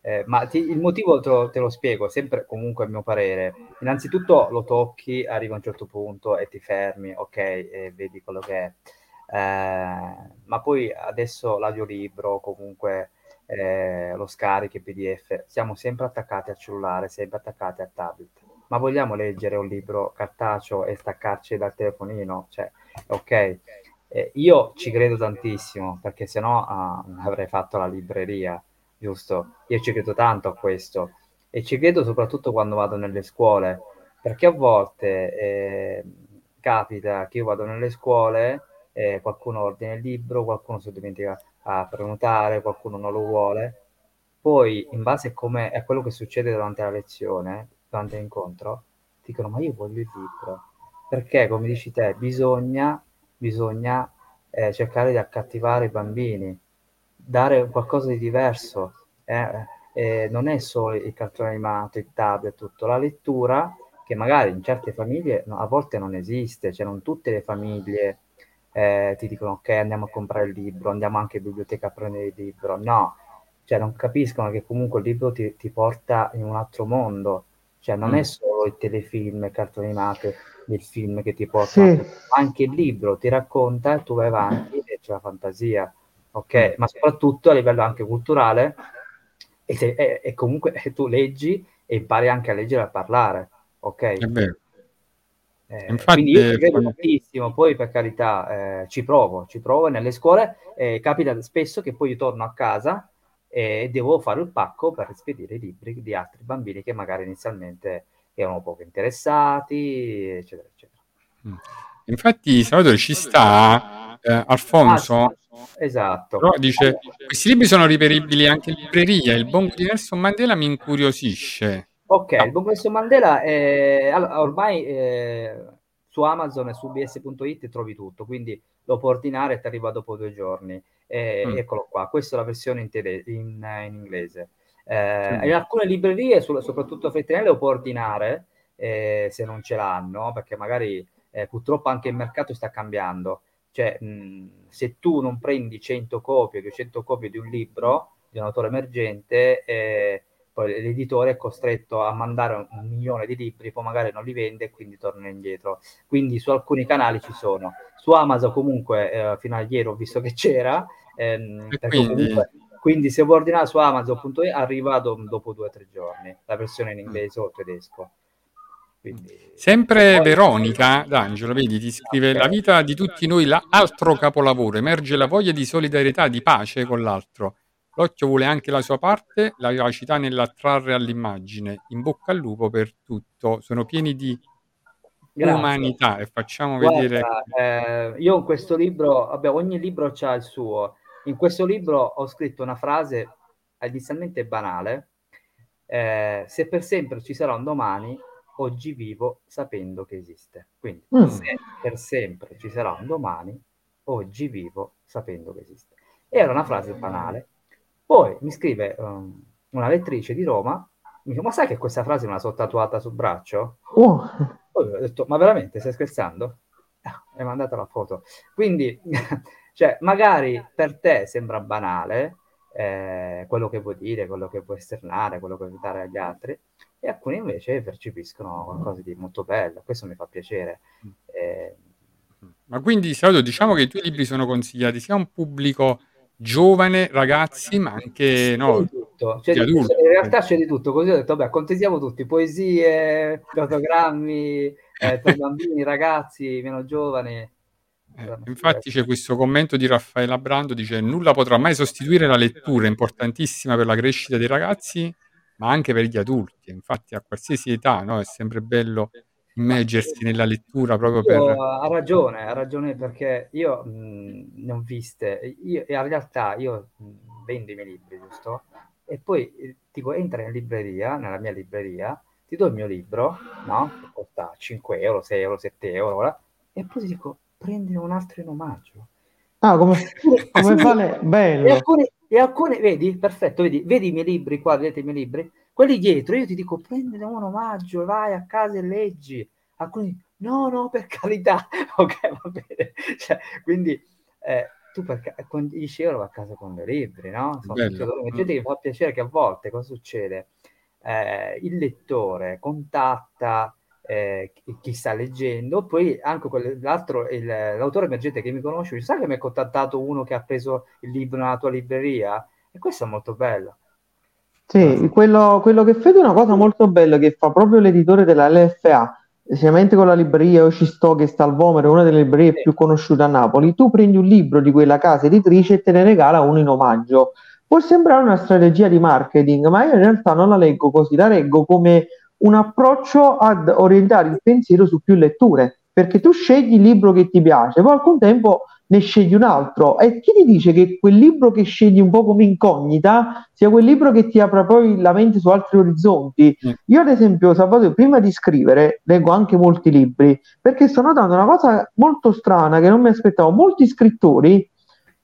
Eh, ma ti- il motivo te lo, te lo spiego, sempre comunque il mio parere. Innanzitutto lo tocchi, arriva a un certo punto e ti fermi, ok, e vedi quello che è. Eh, ma poi adesso l'audiolibro, comunque eh, lo scarichi PDF, siamo sempre attaccati al cellulare, sempre attaccati al tablet. Ma vogliamo leggere un libro cartaceo e staccarci dal telefonino? Cioè, ok, eh, io ci credo tantissimo perché sennò ah, avrei fatto la libreria, giusto? Io ci credo tanto a questo e ci credo soprattutto quando vado nelle scuole, perché a volte eh, capita che io vado nelle scuole, eh, qualcuno ordina il libro, qualcuno si dimentica a prenotare, qualcuno non lo vuole. Poi, in base a, quello che succede durante la lezione, durante l'incontro, dicono: Ma io voglio il libro. Perché, come dici te, bisogna, bisogna eh, cercare di accattivare i bambini, dare qualcosa di diverso. eh. Eh, non è solo il cartone animato, il tablet, tutto. La lettura, che magari in certe famiglie no, a volte non esiste, cioè non tutte le famiglie eh, ti dicono ok andiamo a comprare il libro, andiamo anche in biblioteca a prendere il libro, no, cioè non capiscono che comunque il libro ti, ti porta in un altro mondo, cioè non Mm. è solo il telefilm, il cartone animato, il film che ti porta, Sì. anche il libro ti racconta e tu vai avanti e c'è la fantasia, Mm. ok? Ma soprattutto a livello anche culturale e, se- e- e comunque tu leggi e impari anche a leggere e a parlare, ok? È vero. Eh, Infatti, quindi io ci credo tantissimo, poi per carità eh, ci provo, ci provo nelle scuole, eh, capita spesso che poi io torno a casa e devo fare il pacco per spedire i libri di altri bambini che magari inizialmente erano poco interessati, eccetera, eccetera. Mm. Infatti, Salvatore ci sta eh, Alfonso, Ah, esatto. però dice: Questi libri sono reperibili anche in libreria. Il bongo di Nelson Mandela mi incuriosisce. Ok, il Buon Professor Mandela è, allora, ormai eh, su Amazon e su bs.it trovi tutto, quindi lo puoi ordinare e ti arriva dopo due giorni. Eh, Mm. Eccolo qua, questa è la versione in, tele- in, in inglese. Eh, Sì. in alcune librerie, soprattutto Fettinelli, lo puoi ordinare eh, se non ce l'hanno, perché magari eh, purtroppo anche il mercato sta cambiando. Cioè, mh, se tu non prendi 100 copie, 200 copie di un libro di un autore emergente, eh, poi l'editore è costretto a mandare un, milione di libri, poi magari non li vende e quindi torna indietro. Quindi su alcuni canali ci sono. Su Amazon comunque eh, fino a ieri ho visto che c'era, ehm, quindi, comunque quindi se vuoi ordinare su Amazon.it arriva do- dopo due o tre giorni, la versione in inglese o tedesco. Quindi... sempre Poi- Veronica D'Angelo, vedi, ti scrive: La vita di tutti noi, l'altro capolavoro, emerge la voglia di solidarietà, di pace con l'altro. L'occhio vuole anche la sua parte, la vivacità nell'attrarre all'immagine. In bocca al lupo per tutto. Sono pieni di Grazie. umanità e facciamo vedere. Guarda, eh, io in questo libro, vabbè, ogni libro ha il suo. In questo libro ho scritto una frase inizialmente banale. eh, se per sempre ci sarà un domani, oggi vivo sapendo che esiste. Quindi, Mm. se per sempre ci sarà un domani, oggi vivo sapendo che esiste. Era una frase banale. Poi mi scrive um, una lettrice di Roma, mi dice, ma sai che questa frase me la sono tatuata sul braccio? Oh, Poi ho detto, ma veramente stai scherzando? Ah, E mi ha mandato la foto. Quindi, cioè, magari per te sembra banale eh, quello che vuoi dire, quello che vuoi esternare, quello che vuoi dare agli altri, e alcuni invece percepiscono qualcosa di molto bello. Questo mi fa piacere. Eh, Ma quindi, Salvatore, diciamo che i tuoi libri sono consigliati sia a un pubblico giovane, ragazzi, ma anche no, c'è di adulti. In realtà c'è di tutto, così ho detto, vabbè, contesiamo tutti, poesie, fotogrammi, eh, per bambini, ragazzi, meno giovani. Eh, infatti c'è questo commento di Raffaella Brando, dice nulla potrà mai sostituire la lettura, importantissima per la crescita dei ragazzi, ma anche per gli adulti. Infatti a qualsiasi età no, è sempre bello immergersi nella lettura proprio Io, per... ha ragione, ha ragione perché io mh, ne ho viste, io, e in realtà io mh, vendo i miei libri, giusto? E poi eh, dico, entra in libreria, nella mia libreria, ti do il mio libro, no? Che costa 5 euro, 6 euro, 7 euro, voilà, e poi ti dico, prendi un altro in omaggio. ah, come, come Sì. fa le- E bello. alcuni, e alcuni, vedi, perfetto, vedi, vedi i miei libri qua, vedete i miei libri? Quelli dietro, io ti dico, prendine un omaggio, vai a casa e leggi. Alcuni, no, no, per carità, ok, va bene. Cioè, quindi eh, tu per ca- con 10 euro a casa con dei libri, no? Gente che fa piacere che a volte cosa succede? Eh, il lettore contatta eh, chi- sta leggendo, poi anche quel- l'altro, il- l'autore emergente che mi conosce, mi sa che mi ha contattato uno che ha preso il libro nella tua libreria? E questo è molto bello. Sì, quello, quello che fede è una cosa molto bella che fa proprio l'editore della LFA, specialmente con la libreria Io ci sto che sta al Vomero, una delle librerie Sì. più conosciute a Napoli. Tu prendi un libro di quella casa editrice e te ne regala uno in omaggio. Può sembrare una strategia di marketing, ma io in realtà non la leggo così, la leggo come un approccio ad orientare il pensiero su più letture, perché tu scegli il libro che ti piace, poi al contempo ne scegli un altro. E chi ti dice che quel libro che scegli un po' come incognita sia quel libro che ti apra poi la mente su altri orizzonti? Mm. Io, ad esempio, Salvatore, prima di scrivere, leggo anche molti libri, perché sto notando una cosa molto strana che non mi aspettavo. Molti scrittori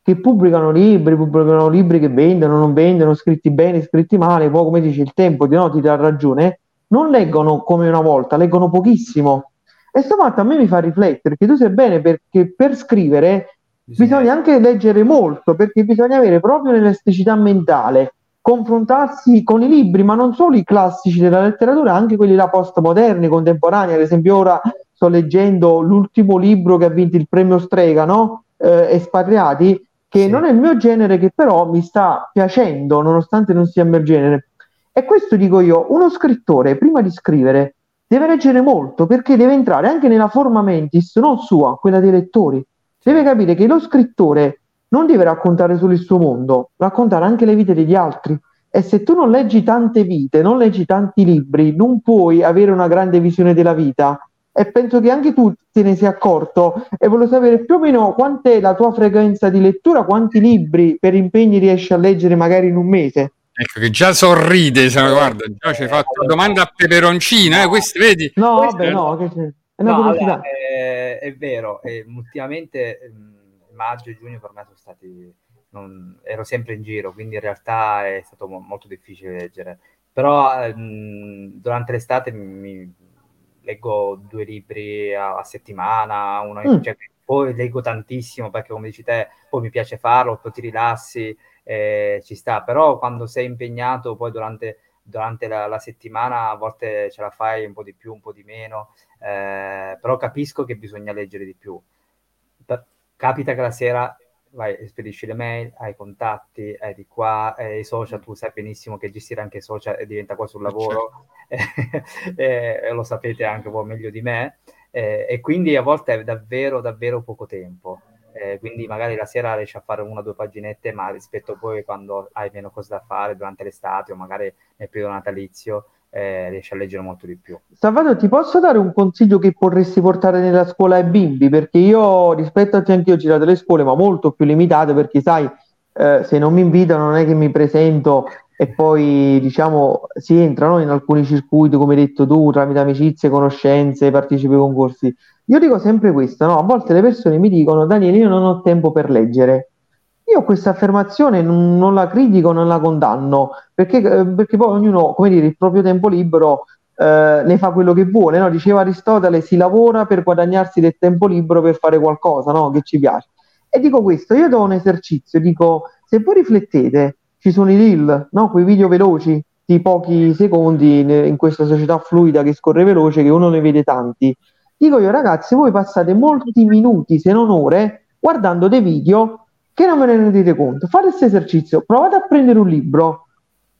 che pubblicano libri, pubblicano libri che vendono, non vendono, scritti bene, scritti male, poi come dice il tempo, di no, ti dà ragione, non leggono come una volta, leggono pochissimo. E sto fatto a me mi fa riflettere, perché tu sai bene perché per scrivere bisogna anche leggere molto, perché bisogna avere proprio l'elasticità mentale, confrontarsi con i libri, ma non solo i classici della letteratura, anche quelli là postmoderni, contemporanei. Ad esempio, ora sto leggendo l'ultimo libro che ha vinto il premio Strega, no? Eh, Espatriati, che Sì. non è il mio genere, che però mi sta piacendo, nonostante non sia il mio genere. E questo dico io, uno scrittore, prima di scrivere, deve leggere molto, perché deve entrare anche nella forma mentis, non sua, quella dei lettori. Deve capire che lo scrittore non deve raccontare solo il suo mondo, raccontare anche le vite degli altri. E se tu non leggi tante vite, non leggi tanti libri, non puoi avere una grande visione della vita. E penso che anche tu te ne sia accorto e voglio sapere più o meno quant'è la tua frequenza di lettura, quanti libri per impegni riesci a leggere magari in un mese. Ecco che già sorride, guarda, già ci hai fatto una domanda a peperoncino, eh, questo vedi? No, vabbè, è- no, che c'è? È una No, allora, eh, è vero, eh, ultimamente ehm, maggio e giugno per me sono stati, non- ero sempre in giro, quindi in realtà è stato mo- molto difficile leggere. Però ehm, durante l'estate mi leggo due libri a, a settimana, uno, Mm. cioè, poi leggo tantissimo perché come dici te, poi mi piace farlo, poi ti rilassi, eh, ci sta, però quando sei impegnato poi durante, durante la, la settimana a volte ce la fai un po' di più, un po' di meno, eh, però capisco che bisogna leggere di più. Capita che la sera vai, spedisci le mail, hai i contatti, hai di qua, hai i social, tu sai benissimo che gestire anche i social eh, diventa quasi un lavoro, eh, e lo sapete anche voi meglio di me, eh, e quindi a volte è davvero, davvero poco tempo. Eh, quindi magari la sera riesci a fare una o due paginette, ma rispetto poi quando hai meno cose da fare durante l'estate o magari nel periodo natalizio, eh, riesci a leggere molto di più. Salvatore, ti posso dare un consiglio che potresti portare nella scuola ai bimbi? Perché io rispetto a te anch'io ho girato le scuole, ma molto più limitate, perché sai, eh, se non mi invitano non è che mi presento e poi diciamo si entrano in alcuni circuiti, come hai detto tu, tramite amicizie, conoscenze, partecipi ai concorsi. Io dico sempre questo, no? A volte le persone mi dicono, Daniele, io non ho tempo per leggere. Io questa affermazione non, non la critico, non la condanno, perché, eh, perché poi ognuno, come dire, il proprio tempo libero eh, ne fa quello che vuole, no? Diceva Aristotele, si lavora per guadagnarsi del tempo libero per fare qualcosa, no? Che ci piace. E dico questo, io do un esercizio, dico, se voi riflettete, ci sono i reel, no? Quei video veloci di pochi secondi in, questa società fluida che scorre veloce, che uno ne vede tanti. Dico io, ragazzi, voi passate molti minuti, se non ore, guardando dei video che non ve ne rendete conto. Fate questo esercizio, provate a prendere un libro,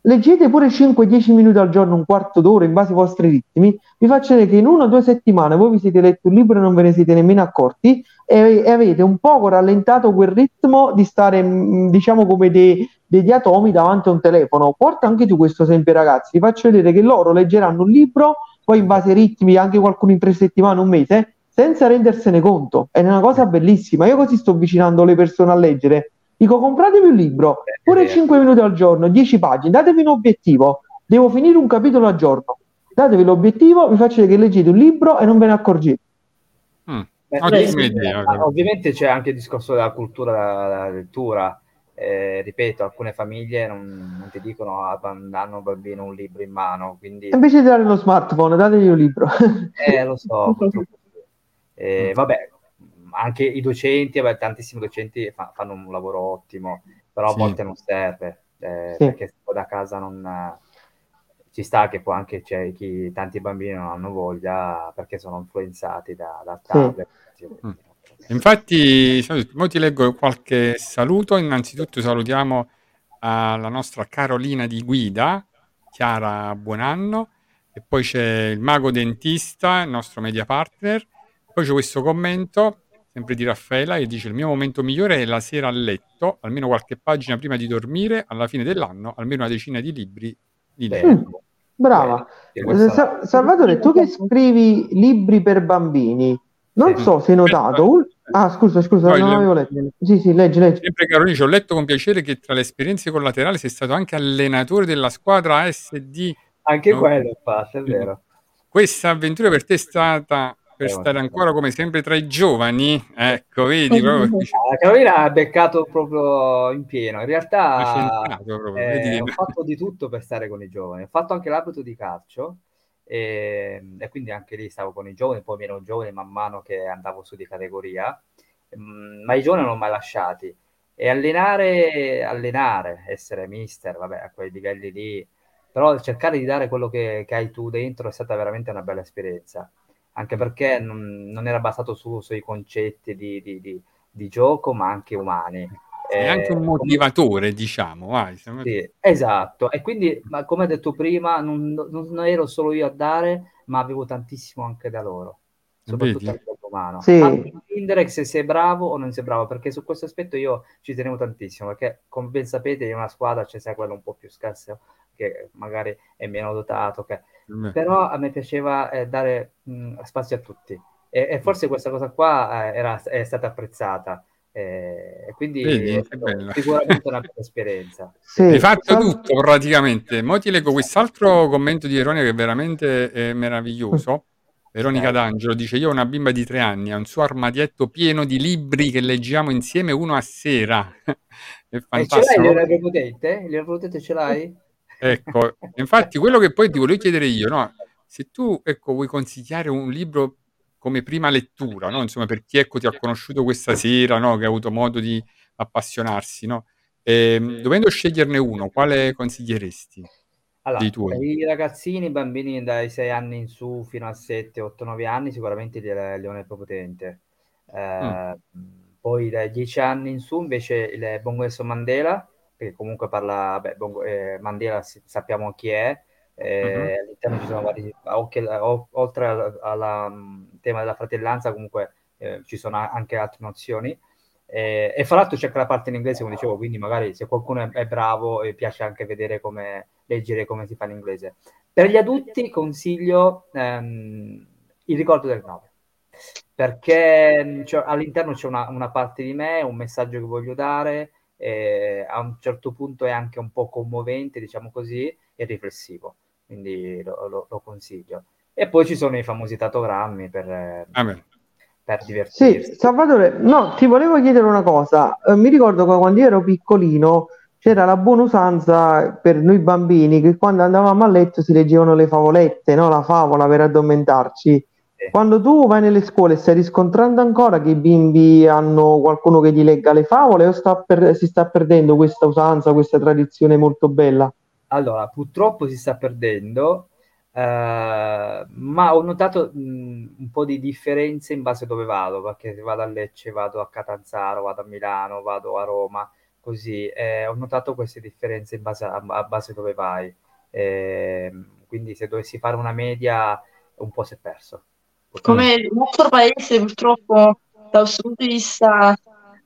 leggete pure 5-10 minuti al giorno, un quarto d'ora in base ai vostri ritmi, vi faccio vedere che in una o due settimane voi vi siete letto un libro e non ve ne siete nemmeno accorti e, e avete un poco rallentato quel ritmo di stare, mh, diciamo, come dei, degli atomi davanti a un telefono. Porta anche tu questo esempio ragazzi, vi faccio vedere che loro leggeranno un libro, poi in base ai ritmi, anche qualcuno in tre settimane, un mese, senza rendersene conto. È una cosa bellissima. Io così sto avvicinando le persone a leggere. Dico, compratevi un libro, pure 5 minuti al giorno, 10 pagine, datevi un obiettivo. Devo finire un capitolo al giorno. Datevi l'obiettivo, vi faccio che leggete un libro e non ve ne accorgete. Mm, Beh, ottima beh, idea. ah, ovviamente c'è anche il discorso della cultura della, lettura. Eh, ripeto, alcune famiglie non, non ti dicono ah, danno al bambino un libro in mano, quindi invece di dare lo smartphone, dategli un libro. eh, lo so, purtroppo sì. E, Mm. vabbè, anche i docenti, vabbè, tantissimi docenti fa- fanno un lavoro ottimo, però a Sì. volte non serve, eh, Sì. perché da casa non... Ci sta che poi anche c'è chi, tanti bambini non hanno voglia perché sono influenzati da, Sì. tablet. Mm. Infatti, mo ti leggo qualche saluto. Innanzitutto salutiamo eh, la nostra Carolina di guida, Chiara Buonanno, e poi c'è il mago dentista, il nostro media partner. Poi c'è questo commento, sempre di Raffaela, che dice: Il mio momento migliore è la sera a letto, almeno qualche pagina prima di dormire, alla fine dell'anno, almeno una decina di libri di leggo. Mm, brava. Eh, Sa- Salvatore, tu che scrivi libri per bambini, non Sì. so se hai notato. Ah, scusa, scusa, No, non avevo letto. Sì, sì, leggi, leggi. Sempre Carolina, ci ho letto con piacere che tra le esperienze collaterali sei stato anche allenatore della squadra ASD. Anche No? quello, infatti, è vero. Questa avventura per te è stata per Eh, stare ancora come sempre tra i giovani? Ecco, vedi, proprio Ah, Carolina ha beccato proprio in pieno. In realtà proprio, eh, ho fatto di tutto per stare con i giovani. Ho fatto anche l'abito di calcio e, e quindi anche lì stavo con i giovani, poi meno giovani man mano che andavo su di categoria, Mm, ma i giovani non l'ho mai lasciati. E allenare, allenare, essere mister, vabbè, a quei livelli lì, però cercare di dare quello che, che hai tu dentro è stata veramente una bella esperienza anche perché non, non era basato su- sui concetti di, di- di- di gioco, ma anche umani. Sei anche un Eh, motivatore, diciamo, vai. sembra- sì, esatto. E quindi, ma come ho detto prima, non, non- non ero solo io a dare, ma avevo tantissimo anche da loro, soprattutto a livello umano. Sì. A se sei bravo o non sei bravo, perché su questo aspetto io ci tenevo tantissimo, perché come ben sapete in una squadra c'è sempre quello un po' più scarso, che magari è meno dotato, che Beh, però a me piaceva eh, dare mh, spazio a tutti e, e forse questa cosa qua eh, era, è stata apprezzata eh, e quindi Vedi, è bello. sicuramente una bella esperienza. Sì, Hai fatto tutto praticamente. Mo ti leggo quest'altro commento di Veronica che è veramente meraviglioso. Veronica. D'Angelo dice: Io ho una bimba di tre anni, ha un suo armadietto pieno di libri che leggiamo insieme uno a sera. è E ce l'hai fantastico. l'energia potente? L'energia potente ce l'hai? Ecco, infatti quello che poi ti volevo chiedere io, no? Se tu ecco, vuoi consigliare un libro come prima lettura, no? Insomma, per chi ecco, ti ha conosciuto questa sera, no? Che ha avuto modo di appassionarsi, no? Ehm, dovendo sceglierne uno, quale consiglieresti Allora, per i ragazzini, i bambini dai 6 anni in su fino a 7, 8, 9 anni, sicuramente il Leone Potente. Eh, Poi dai 10 anni in su invece il Bongo Nelson Mandela, che comunque parla, beh, Bongo- eh, Mandela sappiamo chi è, eh, Mhm. all'interno ci sono vari, oltre al mm, tema della fratellanza, comunque eh, ci sono anche altre nozioni. Eh, e fra l'altro c'è anche la parte in inglese, come dicevo, quindi magari se qualcuno è, è bravo e piace anche vedere come leggere come si fa in inglese. Per gli adulti consiglio ehm, Il ricordo del 9, perché cioè, all'interno c'è una, una parte di me, un messaggio che voglio dare, e a un certo punto è anche un po' commovente, diciamo così, e riflessivo, quindi lo, lo- lo consiglio. E poi ci sono i famosi tatogrammi per, eh, Vabbè. per Sì, divertirsi. Salvatore, no, ti volevo chiedere una cosa. Eh, mi ricordo che quando io ero piccolino c'era la buona usanza per noi bambini che quando andavamo a letto si leggevano le favolette, no? La favola per addormentarci. Quando tu vai nelle scuole stai riscontrando ancora che i bimbi hanno qualcuno che gli legga le favole o sta per- si sta perdendo questa usanza, questa tradizione molto bella? Allora, purtroppo si sta perdendo, eh, ma ho notato mh, un po' di differenze in base a dove vado, perché se vado a Lecce, vado a Catanzaro, vado a Milano, vado a Roma, così. eh, ho notato queste differenze in base a, a base dove vai. Ehm, quindi se dovessi fare una media, un po' si è perso. Come il nostro paese purtroppo da questo punto di vista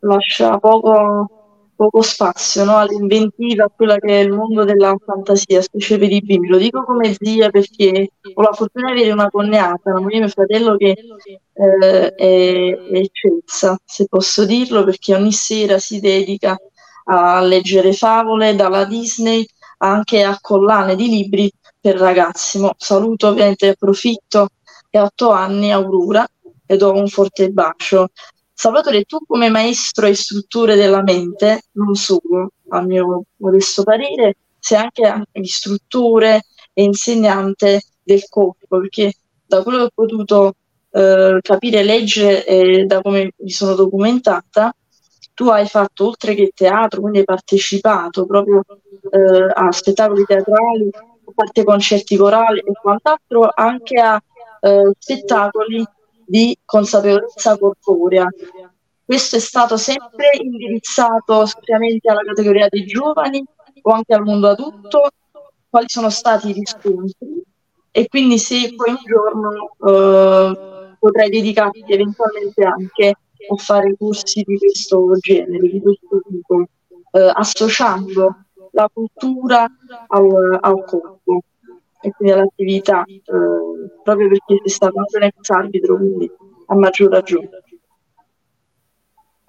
lascia poco, poco spazio, no, all'inventiva, a quella che è il mondo della fantasia, specie per i bimbi. Lo dico come zia perché ho la fortuna di avere una cognata, la moglie mio fratello, che eh, è, è eccelsa, se posso dirlo, perché ogni sera si dedica a leggere favole dalla Disney anche a collane di libri per ragazzi. Mo saluto ovviamente, approfitto e otto anni Aurora e do un forte bacio. Salvatore, tu come maestro e istruttore della mente, non solo, a mio modesto parere, sei anche istruttore e insegnante del corpo, perché da quello che ho potuto eh, capire, leggere eh, da come mi sono documentata, tu hai fatto oltre che teatro, quindi hai partecipato proprio eh, a spettacoli teatrali, a parte concerti corali e quant'altro, anche a eh, spettacoli di consapevolezza corporea. Questo è stato sempre indirizzato esclusivamente alla categoria dei giovani o anche al mondo adulto? Quali sono stati i riscontri? E quindi se poi un giorno eh, potrai dedicarti eventualmente anche a fare corsi di questo genere, di questo tipo, eh, associando la cultura al, al corpo e quindi all'attività, eh, proprio perché sei stato anche un ex arbitro, quindi a maggior ragione.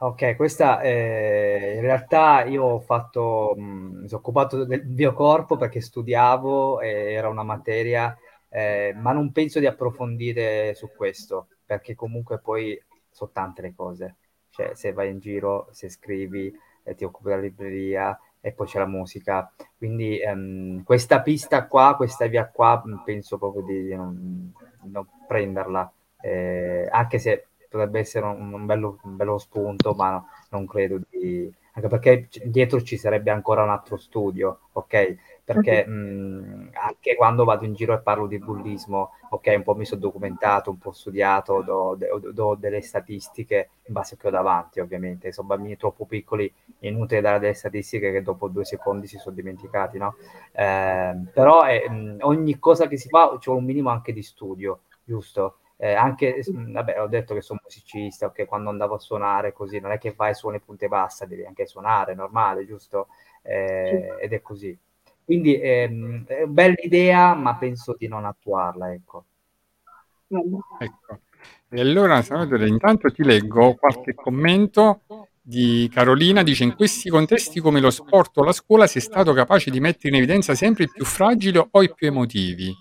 Ok, questa eh, in realtà io ho fatto, mh, mi sono occupato del mio corpo perché studiavo e era una materia, eh, ma non penso di approfondire su questo, perché comunque poi sono tante le cose. Cioè, se vai in giro, se scrivi, eh, ti occupi della libreria e poi c'è la musica. Quindi ehm, questa pista qua, questa via qua, penso proprio di non, non prenderla, eh, anche se potrebbe essere un, un bello, un bello spunto, ma no- non credo di... anche perché c- dietro ci sarebbe ancora un altro studio, ok? Perché mh, anche quando vado in giro e parlo di bullismo, ok, un po' mi sono documentato, un po' studiato, do, do- do delle statistiche in base a che ho davanti, ovviamente. Sono bambini troppo piccoli, è inutile dare delle statistiche che dopo due secondi si sono dimenticati, no? Eh, però è, mh, ogni cosa che si fa c'è un minimo anche di studio, giusto? Eh, anche, vabbè, ho detto che sono musicista, ok, quando andavo a suonare così, non è che vai e suoni punte basta, devi anche suonare, è normale, giusto? Eh, ed è così. Quindi ehm, è bella idea, ma penso di non attuarla, ecco. Ecco. E allora, Salvatore, intanto ti leggo qualche commento di Carolina. Dice: In questi contesti come lo sport o la scuola sei stato capace di mettere in evidenza sempre i più fragili o i più emotivi.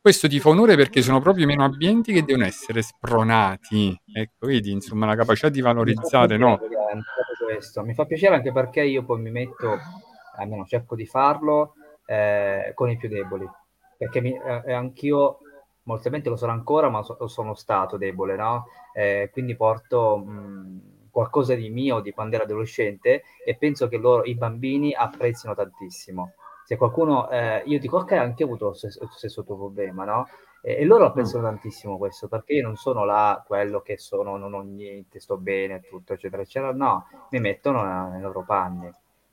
Questo ti fa onore perché sono proprio i meno abbienti che devono essere spronati. Ecco, vedi, insomma, la capacità di Mi valorizzare, piacere, no? questo. Mi fa piacere anche perché io poi mi metto, almeno cerco di farlo, eh, con i più deboli. Perché mi, eh, anch'io, moltamente lo sono ancora, ma so- sono stato debole, no? Eh, quindi porto mh, qualcosa di mio di quando ero adolescente e penso che loro, i bambini, apprezzino tantissimo. Se qualcuno, eh, io dico, ok, anche io ho avuto lo stesso, lo stesso tuo problema, no? E, e loro apprezzano tantissimo questo, perché io non sono là quello che sono, non ho niente, sto bene, tutto, eccetera, eccetera. No, mi mettono na- nei loro panni.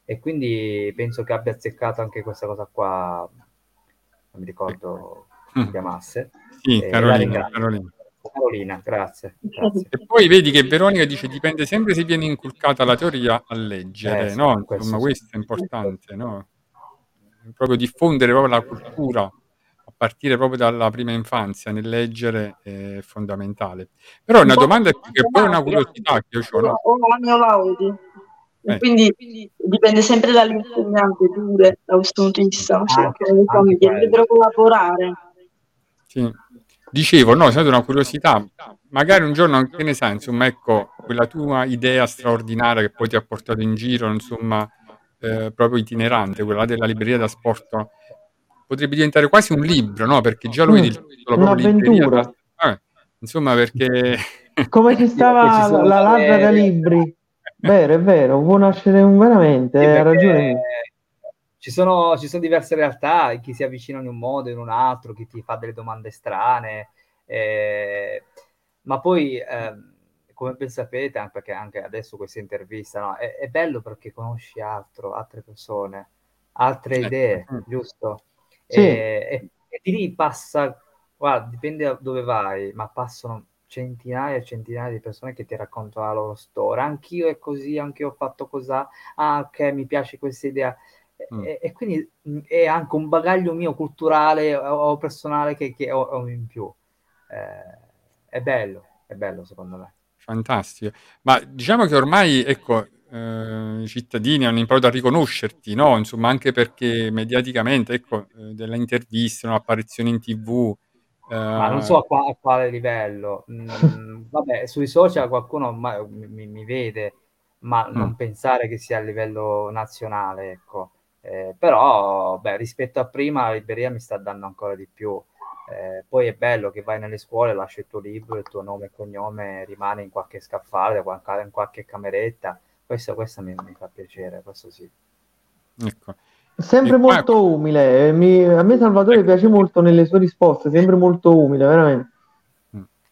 E quindi penso che abbia azzeccato anche questa cosa qua, non mi ricordo come si chiamasse. Sì, Carolina. Carolina. Carolina, grazie, grazie. E poi vedi che Veronica dice dipende sempre se viene inculcata la teoria a leggere, Eh, sì, no? questo Insomma, sì. questo è importante, no? Proprio diffondere proprio la cultura a partire proprio dalla prima infanzia nel leggere è fondamentale. Però una domanda che poi è una curiosità che io ho, no? La Eh. quindi dipende sempre dall'insegnante pure da questo punto di vista? Cioè, Anche- che le anche famiglie quello. dovrebbero collaborare. Sì. Dicevo, no, è stata una curiosità. Magari un giorno, che ne sai, insomma, ecco, quella tua idea straordinaria che poi ti ha portato in giro, insomma, eh, proprio itinerante, quella della libreria da sport, potrebbe diventare quasi un libro, no? Perché già lo vedi il titolo proprio libreria da... Eh, insomma, perché... Come ci stava Ci sono la ladra da delle- libri. Vero, è vero, può nascere un veramente, Sì, hai ragione. Ci sono, ci sono diverse realtà, chi si avvicina in un modo, in un altro, chi ti fa delle domande strane, eh, ma poi, ehm, come ben sapete, anche perché anche adesso questa intervista, no, è, è bello perché conosci altro, altre persone, altre Certo. idee, Mm. giusto? Sì. E, e- e di lì passa, guarda, dipende da dove vai, ma passano centinaia e centinaia di persone che ti raccontano la loro storia. Anch'io è così, anch'io ho fatto così. Ah, ok, mi piace questa idea. E, Mm. e- e quindi mh, è anche un bagaglio mio culturale o, o personale che, che ho, ho in più. Eh, è bello, è bello secondo me. Fantastico. Ma diciamo che ormai, ecco, eh, i cittadini hanno imparato a riconoscerti, no? Insomma, anche perché mediaticamente, ecco, eh, delle interviste, un'apparizione in TV. Ma non so a, qua- a quale livello. Mm, vabbè, sui social qualcuno ma- mi, mi vede, ma non Mm. pensare che sia a livello nazionale, ecco. Eh, però, beh, rispetto a prima, la libreria mi sta dando ancora di più. Eh, poi è bello che vai nelle scuole, lasci il tuo libro, il tuo nome e cognome rimane in qualche scaffale, in qualche cameretta. Questo, questo mi, mi fa piacere, questo sì. Ecco. Sempre E qua- molto umile. eh, mi- a me Salvatore piace molto nelle sue risposte, sempre molto umile, veramente.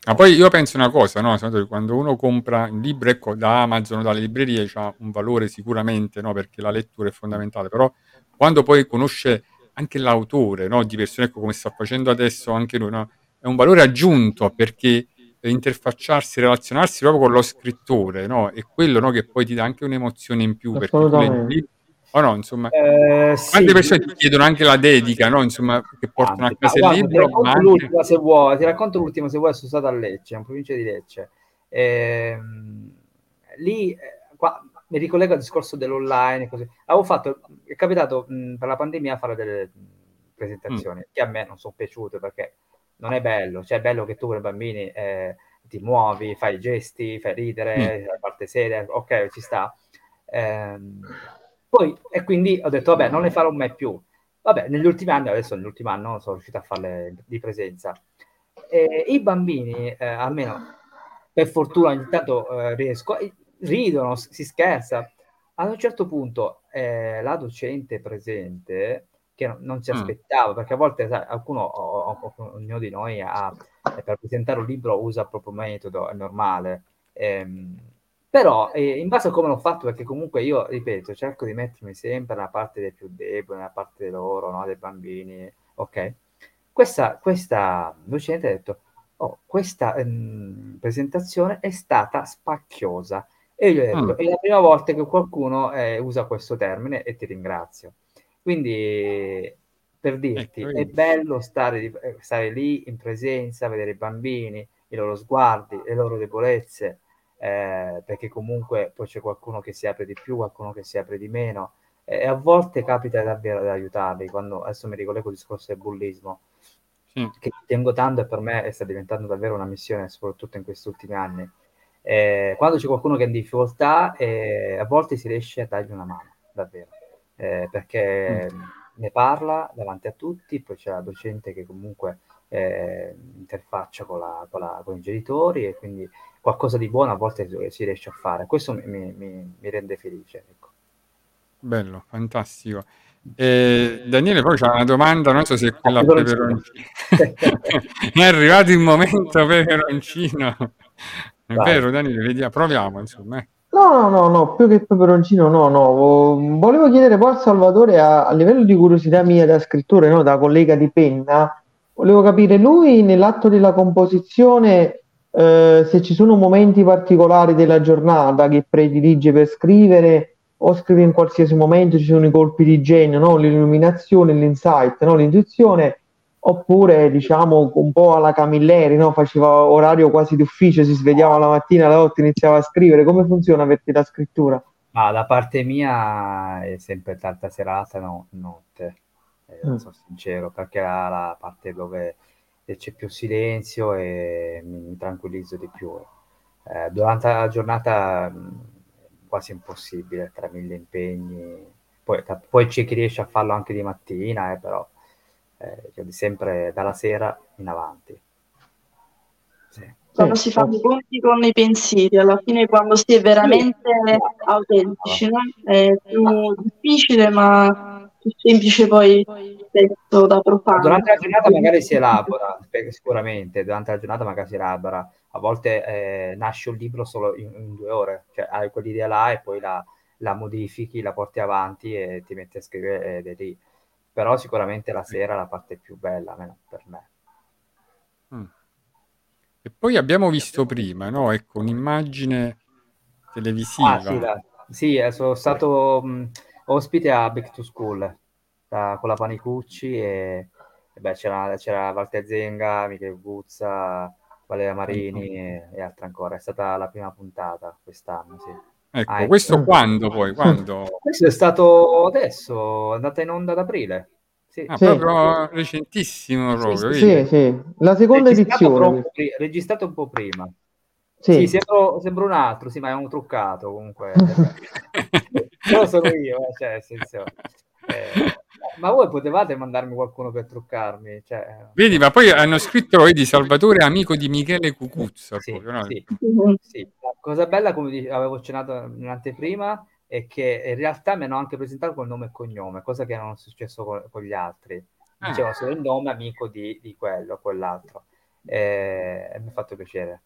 Ma poi io penso una cosa, no? Quando uno compra un libro, ecco, da Amazon o dalle librerie, ha un valore sicuramente, no? Perché la lettura è fondamentale, però quando poi conosce anche l'autore, no? Di persone, ecco, come sta facendo adesso anche lui, no? È un valore aggiunto perché interfacciarsi, relazionarsi proprio con lo scrittore, no? È quello, no? Che poi ti dà anche un'emozione in più, perché tu leggi o no, insomma, Eh, quante sì. persone ti chiedono anche la dedica, no? Insomma, che portano a Tanti. Ma casa il guarda, ti libro, racconto anche... l'ultima se vuoi, ti racconto l'ultima se vuoi, sono stato a Lecce, in provincia di Lecce. Ehm, lì, eh, qua, mi ricollego al discorso dell'online, così. Avevo fatto, è capitato mh, per la pandemia fare delle presentazioni che a me non sono piaciute perché non è bello, cioè è bello che tu con i bambini eh, ti muovi, fai gesti, fai ridere, la parte seria, ok, ci sta. Ehm, poi, e quindi ho detto, vabbè, non le farò mai più. Vabbè, negli ultimi anni, adesso nell'ultimo anno sono riuscito a farle di presenza. E I bambini, eh, almeno per fortuna ogni tanto eh, riesco, eh, ridono, si scherza. Ad un certo punto eh, la docente presente, che no- non ci Mm. aspettava, perché a volte sai, qualcuno, o- o- o- ognuno di noi ha, eh, per presentare un libro usa il proprio metodo, è normale. Ehm, però eh, in base a come l'ho fatto, perché comunque io, ripeto, cerco di mettermi sempre nella parte dei più deboli, nella parte di loro, no? dei bambini, ok? Questa, questa docente ha detto, oh, questa ehm, presentazione è stata spacchiosa. E io gli ho detto, Mm. è la prima volta che qualcuno eh, usa questo termine e ti ringrazio. Quindi, per dirti, Ecco, è bello stare, eh, stare lì in presenza, vedere i bambini, i loro sguardi, le loro debolezze, eh, perché comunque poi c'è qualcuno che si apre di più, qualcuno che si apre di meno, e a volte capita davvero di aiutarli. Quando, adesso mi ricollego al discorso del bullismo, Sì. che tengo tanto e per me sta diventando davvero una missione, soprattutto in questi ultimi anni. Eh, quando c'è qualcuno che è in difficoltà, eh, a volte si riesce a dargli una mano, davvero, Eh, perché ne parla davanti a tutti, poi c'è la docente che comunque eh, interfaccia con, la- con la- con i genitori e quindi qualcosa di buono a volte si riesce a fare. Questo mi, mi- mi- rende felice. Ecco. Bello, fantastico. Eh, Daniele, poi c'è una domanda, non so se è quella a peperoncino. è arrivato il momento peperoncino. È Vai. vero, Daniele, vediamo, proviamo, insomma. eh. No, no, no, no, più che peperoncino, no, no. Vo- Volevo chiedere poi a Salvatore, a, a livello di curiosità mia da scrittore, no, da collega di penna, volevo capire lui nell'atto della composizione eh, se ci sono momenti particolari della giornata che predilige per scrivere o scrive in qualsiasi momento, ci sono i colpi di genio, no? L'illuminazione, l'insight, no? L'intuizione, oppure diciamo un po' alla Camilleri, no? Faceva orario quasi d'ufficio, si svegliava la mattina, la notte iniziava a scrivere. Come funziona per te la scrittura? Ma da parte mia è sempre tanta serata, no, eh, Mm. sono sincero, perché è la, la parte dove c'è più silenzio e mi, tranquillizzo di più. Eh, durante la giornata mh, quasi impossibile, tra mille impegni. Poi, ta- poi c'è chi riesce a farlo anche di mattina, eh, però eh, io di sempre dalla sera in avanti. Sì. Quando Sì, si fanno i conti con i pensieri, alla fine quando si è veramente autentici, no? È più difficile, ma più semplice poi il testo da profano. Durante la giornata magari si elabora, sicuramente, durante la giornata magari si elabora. A volte eh, nasce un libro solo in, in due ore, cioè hai quell'idea là e poi la, la modifichi, la porti avanti e ti metti a scrivere ed è lì. Però sicuramente la sera è la parte più bella, almeno per me. Mm. E poi abbiamo visto prima, no? Ecco, un'immagine televisiva. Ah sì, la- sì, eh, sono stato mh, ospite a Back to School da- con la Panicucci e, e beh, c'era, c'era Walter Zenga, Michele Guzza, Valeria Marini e, e altre ancora. È stata la prima puntata quest'anno, sì. Ecco, Ah, ecco. questo quando poi? Quando? Questo è stato adesso, è andata in onda ad aprile. Sì. Ah, Sì. proprio recentissimo proprio, sì? Sì, sì, la seconda Registrato edizione. pri- registrato un po' prima. Sì. Sembra un altro, sì, ma è un truccato comunque. Però sono io, eh, cioè, nel senso, eh, Ma voi potevate mandarmi qualcuno per truccarmi? Cioè, Vedi, ma poi hanno scritto, vedi, Salvatore amico di Michele Cucuzzo. Sì, proprio, no? sì, sì. La cosa bella, come avevo accennato in anteprima, è che in realtà mi hanno anche presentato col nome e cognome, cosa che non è successo con, con gli altri. Ah. Dicevano solo il nome amico di, di quello, quell'altro. E, e mi ha fatto piacere.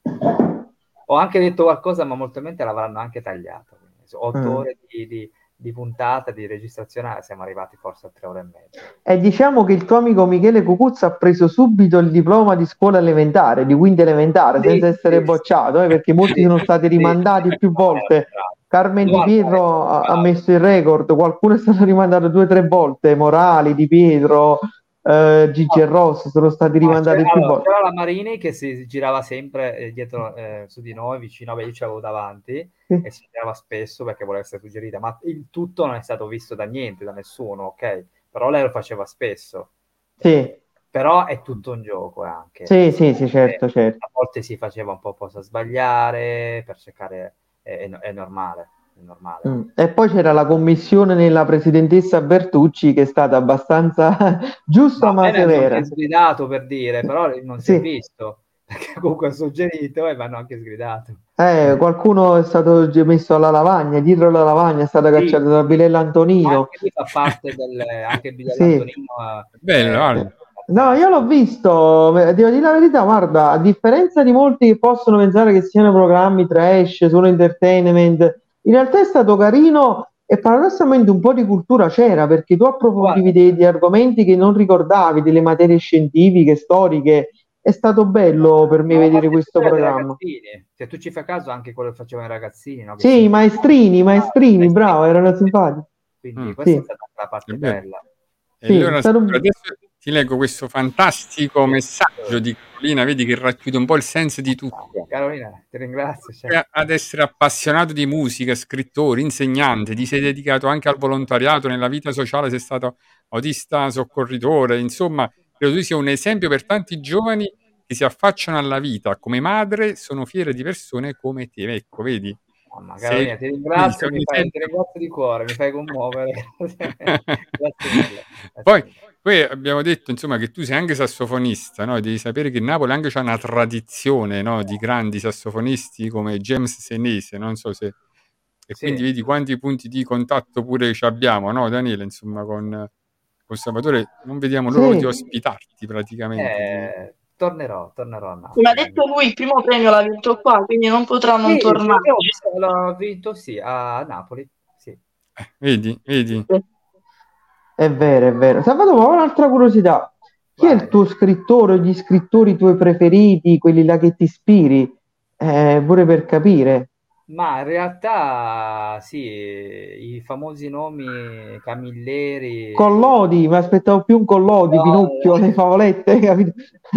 Ho anche detto qualcosa, ma molto probabilmente l'avranno anche tagliato. Otto Mm. ore di, di- di puntata, di registrazione, siamo arrivati forse a tre ore e mezza. E diciamo che il tuo amico Michele Cucuzzo ha preso subito il diploma di scuola elementare, di quinta elementare, Sì, senza essere sì, bocciato, eh, perché molti sì, sono stati sì. rimandati più volte. Bravo. Carmen Di Pietro ha, ha messo il record, qualcuno è stato rimandato due o tre volte, Morali, Di Pietro, eh, Gigi e Ross sono stati rimandati più volte. c'era la Marini che si girava sempre eh, dietro eh, su di noi, vicino, vabbè, io ce l'avevo davanti Sì. e si girava spesso perché voleva essere suggerita, ma il tutto non è stato visto da niente, da nessuno, ok? Però lei lo faceva spesso. Sì, Però è tutto un gioco anche. sì, sì, sì, certo, Eh, certo. A volte si faceva un po' cosa sbagliare per cercare, è, è- è normale, è normale. Mm. E poi c'era la commissione nella presidentessa Bertucci che è stata abbastanza giusta Ma ma severa. anche sgridato per dire, però non si Sì. è visto, perché comunque ho suggerito e mi hanno anche sgridato. Eh, qualcuno è stato messo alla lavagna, dietro la lavagna è stato Sì. cacciato da Bilella Antonino. Anche lì fa parte del, anche il video Sì. dell'Antonino. eh, Bello, eh, guarda. No, io l'ho visto, eh, devo dire la verità, guarda, a differenza di molti che possono pensare che siano programmi trash, solo entertainment, in realtà è stato carino e paradossalmente un po' di cultura c'era, perché tu approfondivi Guarda. dei, degli argomenti che non ricordavi, delle materie scientifiche, storiche, è stato bello per me a vedere questo programma. Se tu ci fai caso, anche quello che facevano i ragazzini, no? Sì, i maestrini, i maestrini, bravo, erano simpatici. Quindi Mm. questa Sì. è stata la parte bella. E Sì, allora è stato adesso ti leggo questo fantastico messaggio di Carolina, vedi che racchiude un po' il senso di tutto. Carolina, ti ringrazio. Oltre Ad essere appassionato di musica, scrittore, insegnante, ti sei dedicato anche al volontariato nella vita sociale, sei stato autista soccorritore, insomma, credo tu sia un esempio per tanti giovani che si affacciano alla vita come madre, sono fiere di persone come te. Ecco, vedi? mamma, Carolina, ti ringrazio, un mi fai, ti esempio. ringrazio di cuore, mi fai commuovere. Grazie mille. Grazie Poi, mille. Poi abbiamo detto insomma che tu sei anche sassofonista, no? Devi sapere che Napoli anche c'ha una tradizione no? di grandi sassofonisti come James Senese, non so se... E Sì. quindi vedi quanti punti di contatto pure ci abbiamo, no Daniele? Insomma con, con Salvatore non vediamo l'ora Sì. di ospitarti praticamente. Eh, tornerò, tornerò a Napoli. Come ha detto lui, il primo premio l'ha vinto qua, quindi non potrà non Sì, tornare. l'ho vinto sì, a Napoli. Sì. Eh, vedi, vedi? È vero, è vero. Salvatore, ho un'altra curiosità. Chi è Vai. il tuo scrittore o gli scrittori tuoi preferiti, quelli là che ti ispiri? Eh, pure per capire. Ma in realtà sì, i famosi nomi Camilleri. Collodi, mi aspettavo più un Collodi, No, Pinocchio, no. le favolette, capito?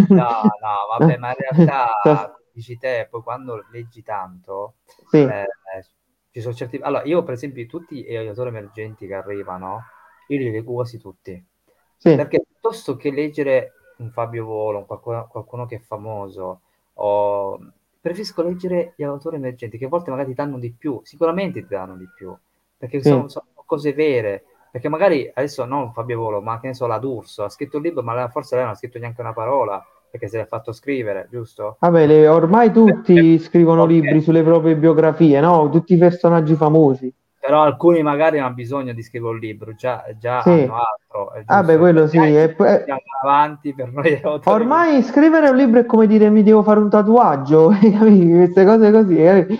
No, no, vabbè, ma in realtà, dici te, poi quando leggi tanto, Sì, eh, ci sono certi... Allora, io per esempio tutti gli autori emergenti che arrivano, io li leggo quasi tutti. sì, Perché piuttosto che leggere un Fabio Volo, un qualcuno, qualcuno che è famoso, o... preferisco leggere gli autori emergenti che a volte magari ti danno di più, sicuramente ti danno di più, perché Sì. sono, sono cose vere. Perché magari adesso non Fabio Volo, ma che ne so, la D'Urso ha scritto un libro, ma forse lei non ha scritto neanche una parola perché se l'ha fatto scrivere, giusto? Vabbè, le- ormai tutti scrivono Ok. libri sulle proprie biografie, no? Tutti i personaggi famosi. Però alcuni magari hanno bisogno di scrivere un libro, già, già Sì. hanno altro. giusto. Vabbè, quello sì. E poi- andiamo avanti per noi. Ormai scrivere un libro è come dire mi devo fare un tatuaggio? Queste cose così. capito?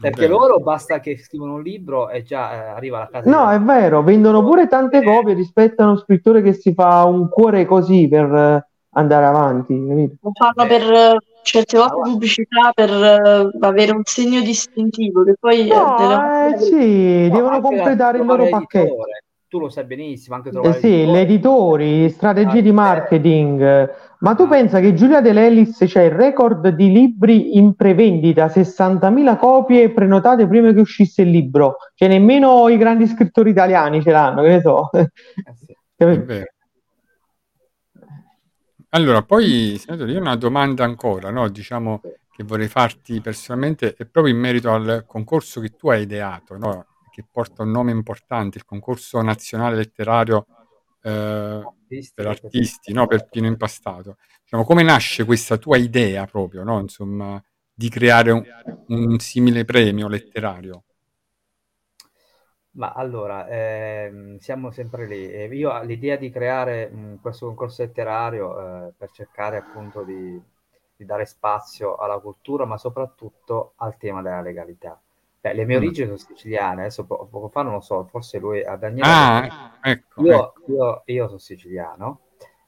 Perché loro basta che scrivono un libro e già eh, arriva alla casa. No, di- è vero, vendono pure tante copie rispetto a uno scrittore che si fa un cuore così per eh, andare avanti, capito? Lo fanno per eh, certe volte pubblicità per eh, avere un segno distintivo che poi eh, No, delle- eh, sì, No, devono completare il loro pacchetto. Tu lo sai benissimo, anche Eh sì, gli l'editore. editori, strategie di Ah, marketing. Ma tu Ah. pensa che Giulia De Lellis c'è il record di libri in prevendita, 60.000 copie prenotate prima che uscisse il libro. Cioè nemmeno i grandi scrittori italiani ce l'hanno, che ne so. Eh sì. Allora, poi, senatore, io ho una domanda ancora, no? Diciamo che vorrei farti personalmente, è proprio in merito al concorso che tu hai ideato, no? Che porta un nome importante, il concorso nazionale letterario eh, per- artisti, no? per Pino Impastato. Diciamo, come nasce questa tua idea proprio, no? Insomma, di creare un, un simile premio letterario? Ma allora, ehm, siamo sempre lì. E io ho l'idea di creare mh, questo concorso letterario eh, per cercare appunto di, di dare spazio alla cultura, ma soprattutto al tema della legalità. Beh, le mie Mm. origini sono siciliane, adesso po- poco fa non lo so, forse lui a Daniele. Ah, ecco, io, ecco. io- io sono siciliano.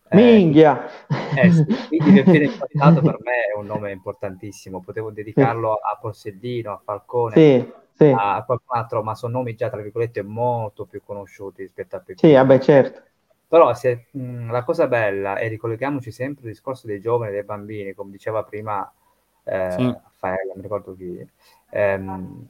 Eh, Minchia! eh sì, quindi Peppino Impastato per me è un nome importantissimo, potevo dedicarlo a Borsellino, a Falcone, Sì, sì, a qualcun altro, ma sono nomi già tra virgolette molto più conosciuti rispetto a sì, Peppino. vabbè, certo. Però se, mh, la cosa bella, e ricolleghiamoci sempre al discorso dei giovani e dei bambini, come diceva prima eh, Sì. Raffaella, mi ricordo chi, ehm,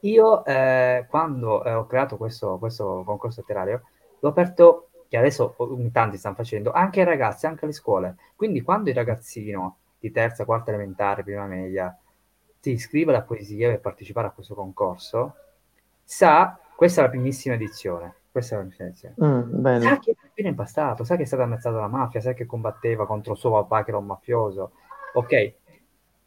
io eh, quando eh, ho creato questo, questo concorso letterario, l'ho aperto, che adesso in tanti stanno facendo, anche ai ragazzi, anche alle scuole. Quindi quando il ragazzino di terza, quarta elementare, prima media, si iscrive alla poesia per partecipare a questo concorso, sa, questa è la primissima edizione, questa è la primissima edizione. Mm. Sa che è appena impastato, sa che è stato ammazzato dalla mafia, sa che combatteva contro suo papà che era un mafioso, ok?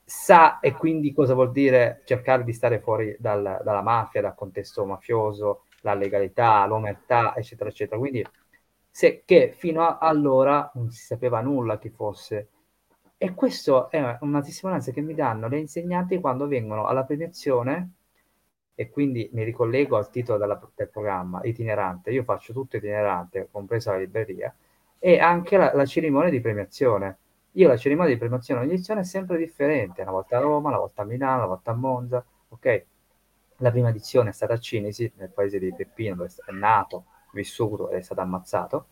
Sa e quindi cosa vuol dire cercare di stare fuori dal- dalla mafia, dal contesto mafioso, la legalità, l'omertà, eccetera, eccetera. Quindi, se, che fino a allora non si sapeva nulla chi fosse. E questo è una testimonianza che mi danno le insegnanti quando vengono alla premiazione e quindi mi ricollego al titolo della- del programma, itinerante. Io faccio tutto itinerante, compresa la libreria, e anche la, la cerimonia di premiazione. Io la cerimonia di premiazione ogni edizione è sempre differente, una volta a Roma, una volta a Milano, una volta a Monza, ok? La prima edizione è stata a Cinisi, nel paese di Peppino, dove è nato, vissuto ed è stato ammazzato.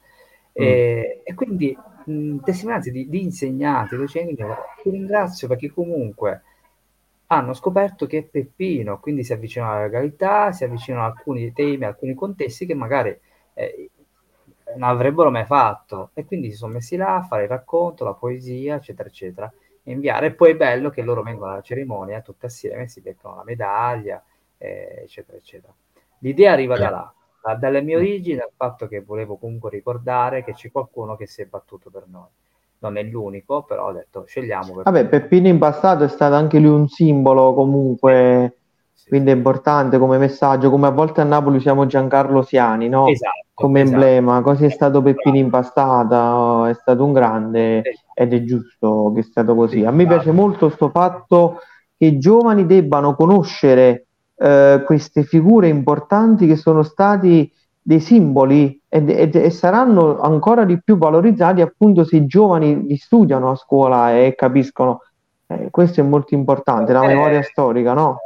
E, e quindi mh, testimonianze di, di insegnanti, docenti, ti ringrazio perché comunque hanno scoperto che Peppino, quindi si avvicinano alla legalità, si avvicinano a alcuni temi, a alcuni contesti che magari eh, non avrebbero mai fatto e quindi si sono messi là a fare il racconto, la poesia, eccetera, eccetera, e inviare. E poi è bello che loro vengono alla cerimonia tutti assieme, si beccano la medaglia, eh, eccetera, eccetera. L'idea arriva da là, da- dalle mie origini, dal fatto che volevo comunque ricordare che c'è qualcuno che si è battuto per noi. Non è l'unico, però ho detto scegliamo per Vabbè, Peppino Impastato è stato anche lui un simbolo comunque, Sì. quindi è importante come messaggio, come a volte a Napoli usiamo Giancarlo Siani, no? Esatto, Come esatto. emblema, così è stato Peppino Impastata, è stato un grande Esatto. ed è giusto che è stato così. A me Esatto. piace molto sto fatto che i giovani debbano conoscere eh, queste figure importanti che sono stati dei simboli ed- ed- e saranno ancora di più valorizzati appunto se i giovani li studiano a scuola e capiscono. Eh, questo è molto importante, la Eh, memoria storica, no?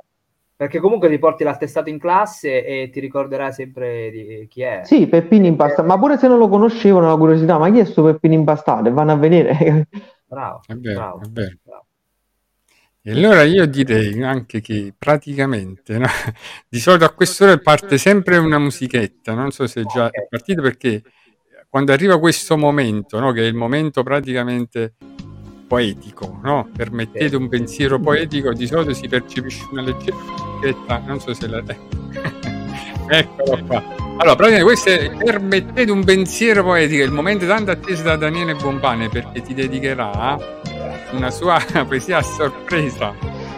Perché comunque ti porti l'attestato in classe e ti ricorderai sempre di chi è. Sì, Peppino Impastato, ma pure se non lo conoscevano la curiosità, ma chi è sto Peppino Impastato? E vanno a vedere. Bravo, È vero, bravo, è vero. bravo. E allora io direi anche che praticamente, no? Di solito a quest'ora parte sempre una musichetta, non so se già è partita perché quando arriva questo momento, no? Che è il momento praticamente poetico, no? Permettete un pensiero poetico, di solito si percepisce una leggera musichetta, non so se la... Eccolo qua. Allora, praticamente questo è Permettete un pensiero poetico, il momento tanto atteso da Daniele Bombane perché ti dedicherà una sua poesia a sorpresa.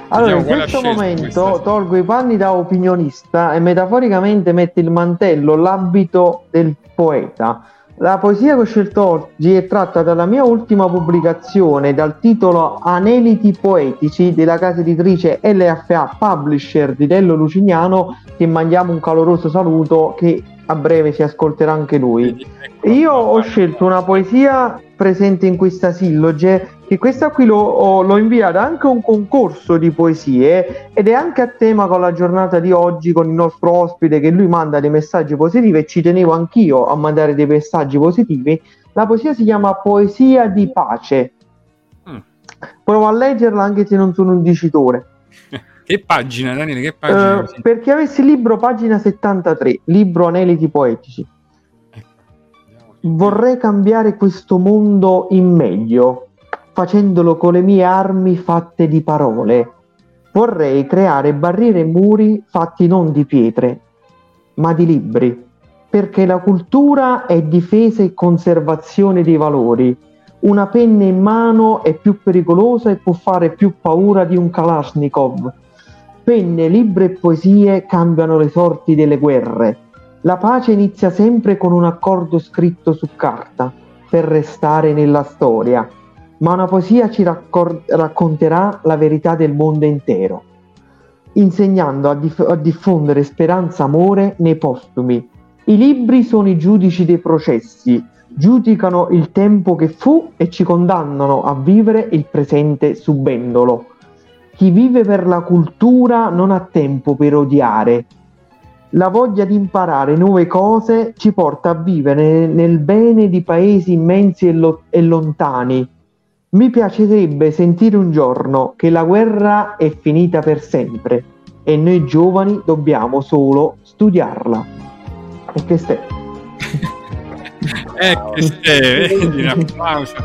Allora, Vediamo in questo momento questa. tolgo i panni da opinionista e metaforicamente metto il mantello, l'abito del poeta. La poesia che ho scelto oggi è tratta dalla mia ultima pubblicazione dal titolo Aneliti poetici della casa editrice LFA Publisher di Dello Lucignano che mandiamo un caloroso saluto che a breve si ascolterà anche lui. Eccolo Io ho scelto una poesia presente in questa silloge, che questa qui l'ho, ho- l'ho inviata anche a un concorso di poesie ed è anche a tema con la giornata di oggi con il nostro ospite che lui manda dei messaggi positivi e ci tenevo anch'io a mandare dei messaggi positivi. La poesia si chiama Poesia di pace. Mm. Provo a leggerla anche se non sono un dicitore. Che pagina, Daniele? Che pagina? Eh, per chi avesse il libro, pagina 73, libro Aneliti Poetici. Ecco. Vorrei cambiare questo mondo in meglio, facendolo con le mie armi fatte di parole. Vorrei creare barriere e muri fatti non di pietre, ma di libri. perché la cultura è difesa e conservazione dei valori. Una penna in mano è più pericolosa e può fare più paura di un Kalashnikov. Penne, libri e poesie cambiano le sorti delle guerre. La pace inizia sempre con un accordo scritto su carta per restare nella storia, ma una poesia ci raccor- racconterà la verità del mondo intero, insegnando a, dif- a diffondere speranza e amore nei postumi. I libri sono i giudici dei processi, giudicano il tempo che fu e ci condannano a vivere il presente subendolo. Chi vive per la cultura non ha tempo per odiare. La voglia di imparare nuove cose ci porta a vivere nel bene di paesi immensi e, lo- e lontani. Mi piacerebbe sentire un giorno che la guerra è finita per sempre e noi giovani dobbiamo solo studiarla. E che stai? Eh, che stai, vedi, un applauso,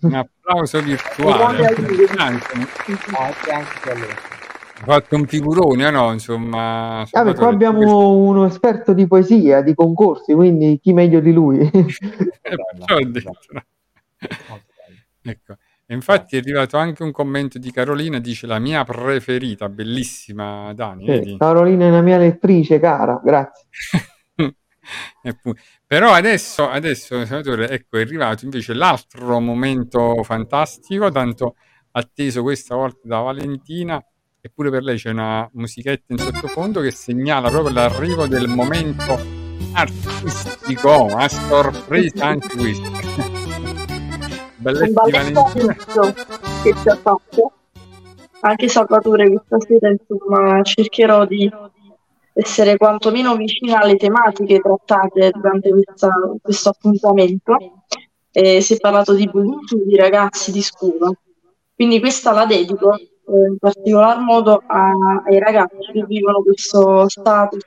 un applauso virtuale. Impressionante. Anche, anche quello. Ho fatto un figurone, no? Insomma, Vabbè, qua abbiamo uno esperto di poesia, di concorsi, quindi chi meglio di lui? Eh. Ecco. E infatti è arrivato anche un commento di Carolina, dice la mia preferita, bellissima Dani, vedi? Carolina è una mia lettrice, cara, grazie. Però adesso, adesso, senatore, ecco, è arrivato invece l'altro momento fantastico, tanto atteso questa volta da Valentina, eppure per lei c'è una musichetta in sottofondo che segnala proprio l'arrivo del momento artistico, a sorpresa anche questo. Balletti Valentina. che ci ha fatto anche Salvatore questa sera insomma cercherò di essere quantomeno vicina alle tematiche trattate durante questa- questo appuntamento Eh, si è parlato di bullismo di ragazzi di scuola quindi questa la dedico eh, in particolar modo a- ai ragazzi che vivono questo status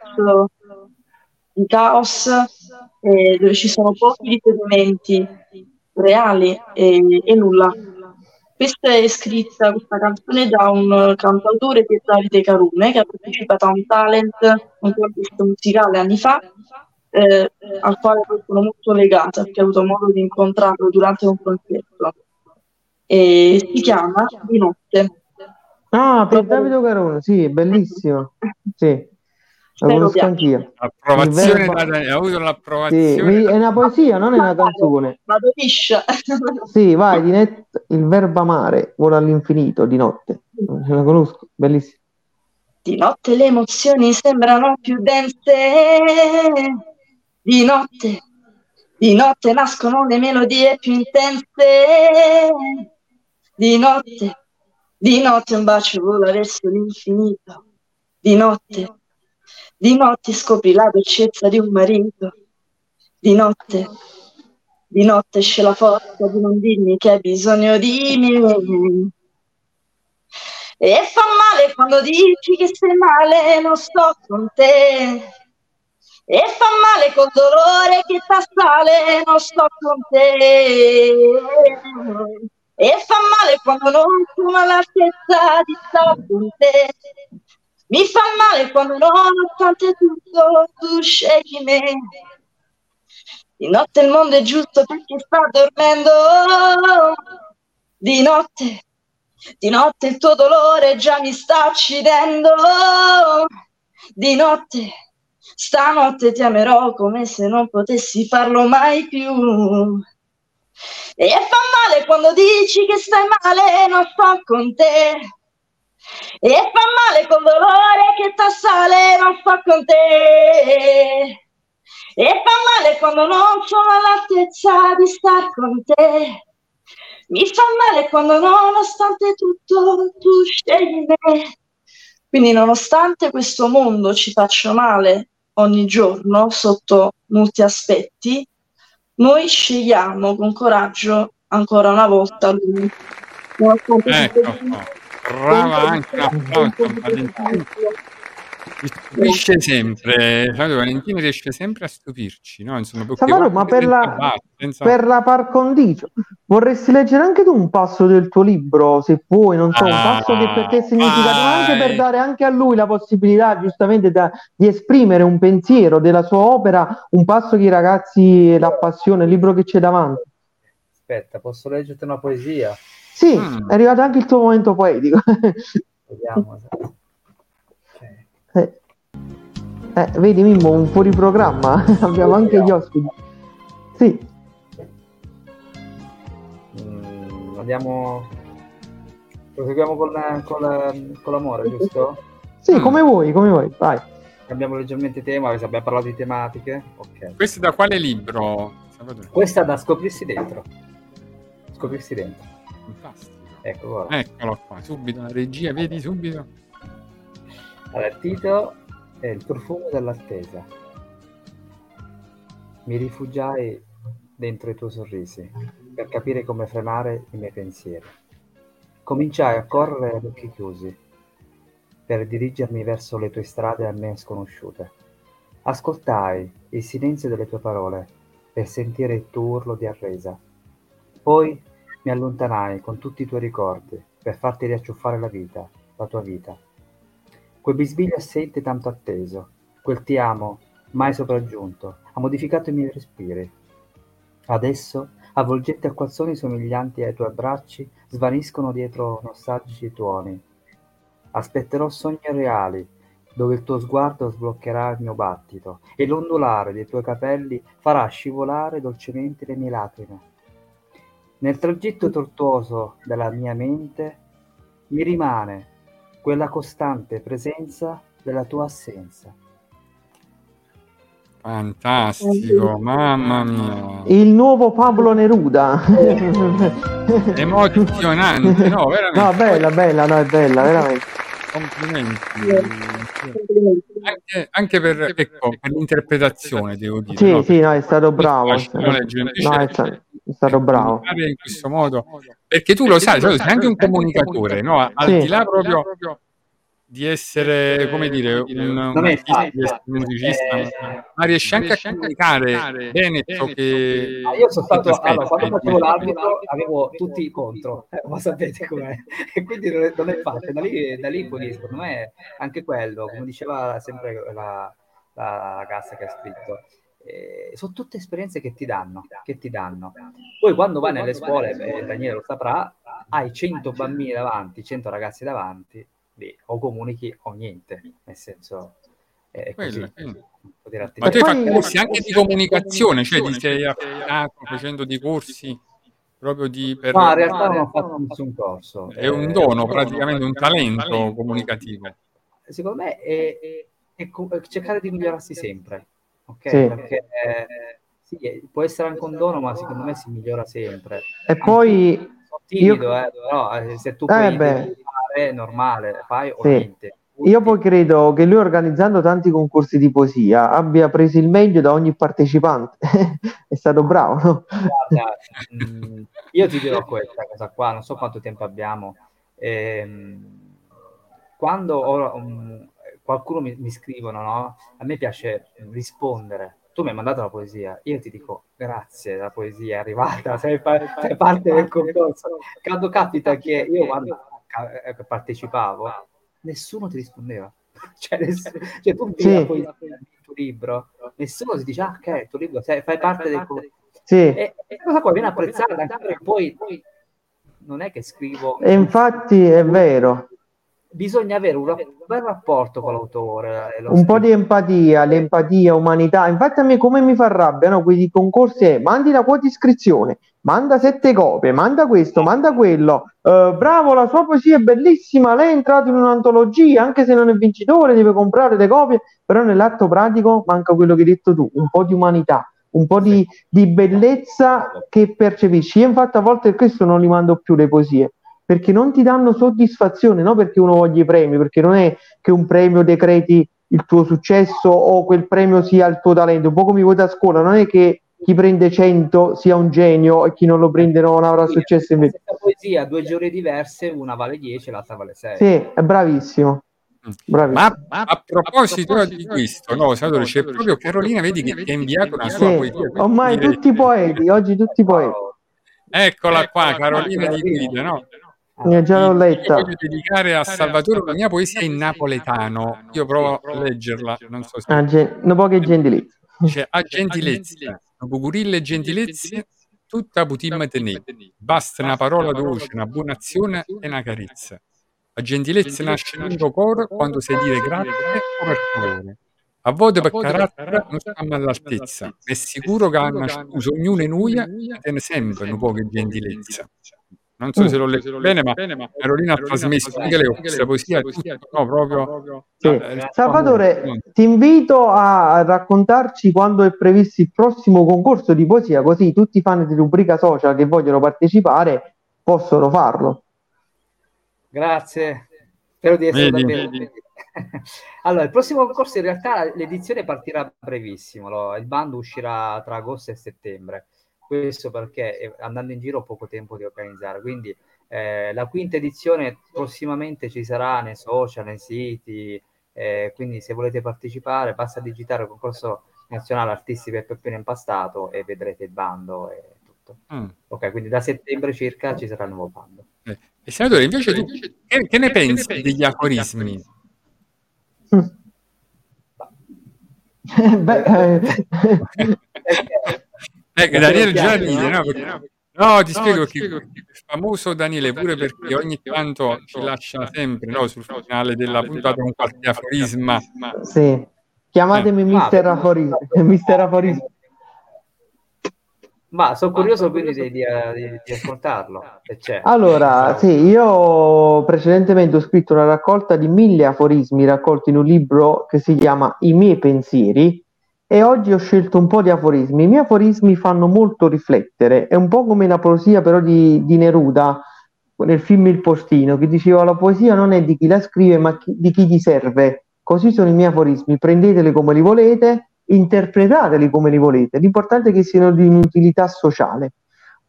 di caos eh, dove ci sono pochi riferimenti reali e, e nulla. Questa è scritta, questa canzone, da un cantautore che è Davide Carune, che ha partecipato a un talent, un contest musicale anni fa, eh, al quale poi sono molto legata perché ho avuto modo di incontrarlo durante un concerto. E si chiama Di notte. Ah, per Davide Carone, sì, bellissimo. Sì, Spero conosco anch'io. Approvazione Il verbo- da ha avuto Sì, l'approvazione. da- è una poesia, non è una canzone. Vado liscia. Sì, vai, di net, il verbo amare, vola all'infinito, di notte. La conosco, bellissimo. Di notte le emozioni sembrano più dense. Di notte, di notte nascono le melodie più intense. Di notte, di notte un bacio vola verso l'infinito. Di notte, di notte scopri la dolcezza di un marito. Di notte, di notte esce la forza di non dirmi che hai bisogno di me. E fa male quando dici che stai male, non sto con te. E fa male col dolore che t'assale, non sto con te. E fa male quando non sono all'altezza di stare con te. Mi fa male quando nonostante tutto tu scegli me. Di notte il mondo è giusto perché sta dormendo. Di notte, di notte il tuo dolore già mi sta uccidendo. Di notte, stanotte ti amerò come se non potessi farlo mai più. E fa male quando dici che stai male, non sto con te. E fa male col dolore che t'assale, non sto con te. E fa male quando non sono all'altezza di star con te. Mi fa male quando nonostante tutto tu scegli me. Quindi nonostante questo mondo ci faccia male ogni giorno sotto molti aspetti, noi scegliamo con coraggio ancora una volta lui. Ecco Brava anche un a Valentina. Mi stupisce sempre, Claudio Valentini riesce sempre a stupirci, no? Insomma, Salvatore, ma per la, senza- per la par condicio, vorresti leggere anche tu un passo del tuo libro, se puoi, non so, un Ah, passo che per te è significativo, ma anche per dare anche a lui la possibilità, giustamente, da- di esprimere un pensiero della sua opera, un passo che i ragazzi l'appassiona, il libro che c'è davanti. Aspetta, posso leggerti una poesia? Sì, Mm. è arrivato anche il tuo momento poetico. Vediamo. Ok. Eh, eh, vedi Mimmo, un fuori programma, abbiamo anche gli ospiti. Sì, Mm, andiamo. Proseguiamo con, la- con la- con l'amore, giusto? sì, Mm. come vuoi, come vuoi, vai. Cambiamo leggermente tema, abbiamo parlato di tematiche. Ok. Questo è da quale libro? Questa è da scoprirsi dentro. Scoprirsi dentro. Fantastico. Ecco, guarda. Eccolo qua, subito la regia, vedi subito? Allora, il titolo è Il profumo dell'attesa. Mi rifugiai dentro i tuoi sorrisi per capire come frenare i miei pensieri. Cominciai a correre ad occhi chiusi per dirigermi verso le tue strade a me sconosciute. Ascoltai il silenzio delle tue parole per sentire il tuo urlo di arresa. Poi mi allontanai con tutti i tuoi ricordi per farti riacciuffare la vita, la tua vita. Quel bisbiglio assente tanto atteso, quel ti amo mai sopraggiunto, ha modificato i miei respiri. Adesso, avvolgenti acquazzoni somiglianti ai tuoi abbracci, svaniscono dietro nostalgici tuoni. Aspetterò sogni reali, dove il tuo sguardo sbloccherà il mio battito e l'ondulare dei tuoi capelli farà scivolare dolcemente le mie lacrime. Nel tragitto tortuoso della mia mente mi rimane quella costante presenza della tua assenza. Fantastico, mamma mia. Il nuovo Pablo Neruda. Emozionante, no, veramente. No, bella, bella, no, è bella, veramente. Complimenti. Anche, anche per, ecco, per l'interpretazione, devo dire. Sì, no? sì, no, è stato bravo. No, è stato, è stato bravo. comunicare in questo modo perché tu lo sai, cioè, sei anche un comunicatore, no? Al Sì. di là proprio di essere, come dire, un, un artista, facile. di essere un musicista, Eh, ma riesci anche a comunicare bene ciò che... Ah, io sono stato allora, quando facevo l'arbitro avevo tutti contro, eh, ma sapete com'è? E quindi non è, non è facile. Da lì, da lì poi secondo me anche quello, come diceva sempre la, la ragazza che ha scritto, eh, sono tutte esperienze che ti danno, che ti danno. Poi quando vai nelle scuole, beh, Daniele lo saprà, hai 100 bambini davanti, 100 ragazzi davanti, lì o comunichi o niente, nel senso è così. Quello, Ma tu hai fatto corsi anche di comunicazione, cioè ti sei affidato facendo dei corsi proprio di... Per... No, in realtà non ho fatto nessun corso. È un Eh, dono, praticamente un talento comunicativo. Secondo me è, è- è cercare di migliorarsi sempre, ok? Sì. Perché eh, sì, eh, può essere anche un dono, ma secondo me si migliora sempre. E poi Sono timido, io- eh, però eh, se tu Eh, puoi beh. fare è normale, fai o Sì. niente. io poi credo che lui organizzando tanti concorsi di poesia abbia preso il meglio da ogni partecipante. È stato bravo, no? Guarda, mh, io ti dirò questa cosa qua, non so quanto tempo abbiamo. Ehm, quando ho, um, qualcuno mi, mi scrivono, no? A me piace rispondere. Tu mi hai mandato la poesia, io ti dico grazie, la poesia è arrivata, sei, pa- sei parte del concorso. Quando capita che io quando eh, partecipavo, nessuno ti rispondeva. Cioè, ness- cioè, tu vedi Sì. la poesia del tuo libro, nessuno ti dice, ah, ok, il tuo libro, sei- fai parte del concorso. Sì. E, e cosa qua viene apprezzata anche perché poi non è che scrivo, E infatti è vero. Bisogna avere un, rap- un bel rapporto con l'autore. Un po' di empatia, l'empatia, umanità. Infatti a me come mi fa rabbia, no? Quei concorsi è mandi la quota iscrizione, manda sette copie, manda questo, manda quello. Eh, bravo, la sua poesia è bellissima, lei è entrato in un'antologia, anche se non è vincitore, deve comprare le copie, però nell'atto pratico manca quello che hai detto tu, un po' di umanità, un po' di, di bellezza che percepisci. Io infatti a volte questo non li mando più le poesie, perché non ti danno soddisfazione, no perché uno voglia i premi, perché non è che un premio decreti il tuo successo o quel premio sia il tuo talento, un po' come i voti a scuola, non è che chi prende 100 sia un genio e chi non lo prende non avrà Sì, successo la invece. stessa poesia, due giurie diverse, una vale 10 e l'altra vale 6. Sì, è bravissimo. Bravissimo. Ma a proposito di questo, no, senatore, c'è proprio Carolina, vedi che ti ha inviato una sua Sì, poesia. ormai tutti poeti, oggi tutti poeti. Eccola qua, Carolina di Guida, no? Io già l'ho letta. voglio dedicare a Salvatore la mia poesia in napoletano. Io provo a leggerla, non so se Ah, gen- no poche gentilezze. Dice, a gentilezza, cucurille e gentilezze, tutta putim tenè. Basta una parola dolce, una buona azione e una carezza. La gentilezza nasce nel tuo cuore quando sai dire grazie o per favore. A volte per carattere non stiamo all'altezza. È sicuro che hanno scusa ognuno e tiene sempre un po' di gentilezza. Non so se l'ho letto bene, ma Carolina ha trasmesso anche le questa poesia, tutto, no, proprio... Sì. eh, Salvatore, ti invito a raccontarci quando è previsto il prossimo concorso di poesia, così tutti i fan di rubrica social che vogliono partecipare possono farlo. Grazie, spero di essere Vedi, davvero. vedi. Allora, il prossimo concorso in realtà l'edizione partirà brevissimo, lo- il bando uscirà tra agosto e settembre. Questo perché eh, andando in giro ho poco tempo di organizzare, quindi eh, la quinta edizione prossimamente ci sarà nei social, nei siti, eh, quindi se volete partecipare basta digitare concorso nazionale artisti per Peppino Impastato e vedrete il bando e tutto. Mm. Ok, quindi da settembre circa ci sarà il nuovo bando. Eh, E senatore, invece tu che, che ne pensi degli aforismi? Beh, eh, Eh, Daniele già ride, no? no? Perché- no, ti spiego che il famoso Daniele pure perché ogni tanto ci lascia sempre no, sul finale della puntata un qualche aforisma. sì. Chiamatemi Eh. Mister Ah, Aforismo. Mister Aforismo. Ma sono curioso quindi di, di, di- di ascoltarlo. Allora, sì, io precedentemente ho scritto una raccolta di mille aforismi raccolti in un libro che si chiama I miei pensieri e oggi ho scelto un po' di aforismi. I miei aforismi fanno molto riflettere, è un po' come la poesia però di, di Neruda nel film Il Postino, che diceva la poesia non è di chi la scrive ma chi- di chi gli serve. Così sono i miei aforismi, prendeteli come li volete, interpretateli come li volete, l'importante è che siano di un'utilità sociale.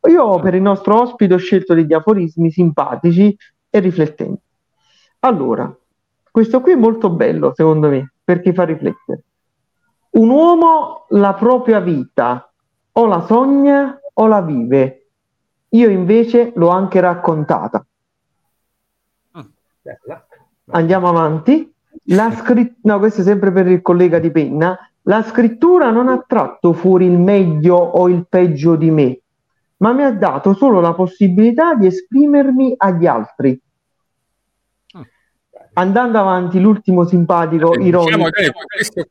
Io per il nostro ospite ho scelto degli aforismi simpatici e riflettenti. Allora, questo qui è molto bello secondo me perché fa riflettere. Un uomo la propria vita o la sogna o la vive. Io invece l'ho anche raccontata. Bella. Andiamo avanti. La scritt- no, questo è sempre per il collega di penna. La scrittura non ha tratto fuori il meglio o il peggio di me, ma mi ha dato solo la possibilità di esprimermi agli altri. Andando avanti, l'ultimo simpatico, Eh, ironico. diciamo che questo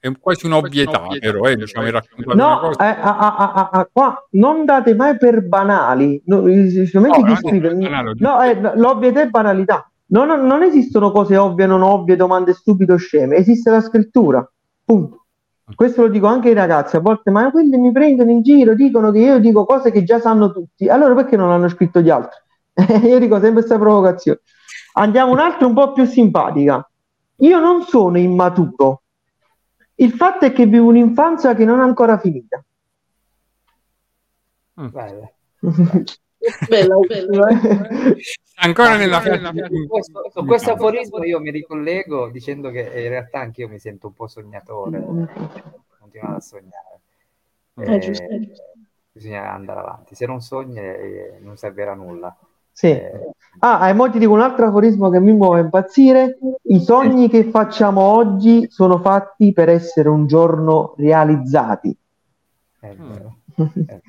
è quasi un'ovvietà, però, eh, diciamo, No, eh, ah, ah, ah, qua non date mai per banali. No, No, scrive, banale, no, eh, l'ovvietà è banalità. Non, non esistono cose ovvie, non ovvie, domande stupide o sceme. Esiste la scrittura. Punto. Questo lo dico anche ai ragazzi. A volte, ma quelli mi prendono in giro, dicono che io dico cose che già sanno tutti. Allora perché non l'hanno scritto gli altri? io dico sempre questa provocazione. Andiamo un altro un po' più simpatica. Io non sono immaturo. Il fatto è che vivo un'infanzia che non è ancora finita. Bella. Bella, bella. Ancora nella festa. questo, su questo aforismo io mi ricollego dicendo che in realtà anch'io mi sento un po' sognatore, continuare a sognare. Eh, Eh, giusto. bisogna andare avanti, se non sogni eh, non servirà a nulla. Sì. Ah, e mo ti dico un altro aforismo che mi muove a impazzire. I sogni che facciamo oggi sono fatti per essere un giorno realizzati. è Mm. vero.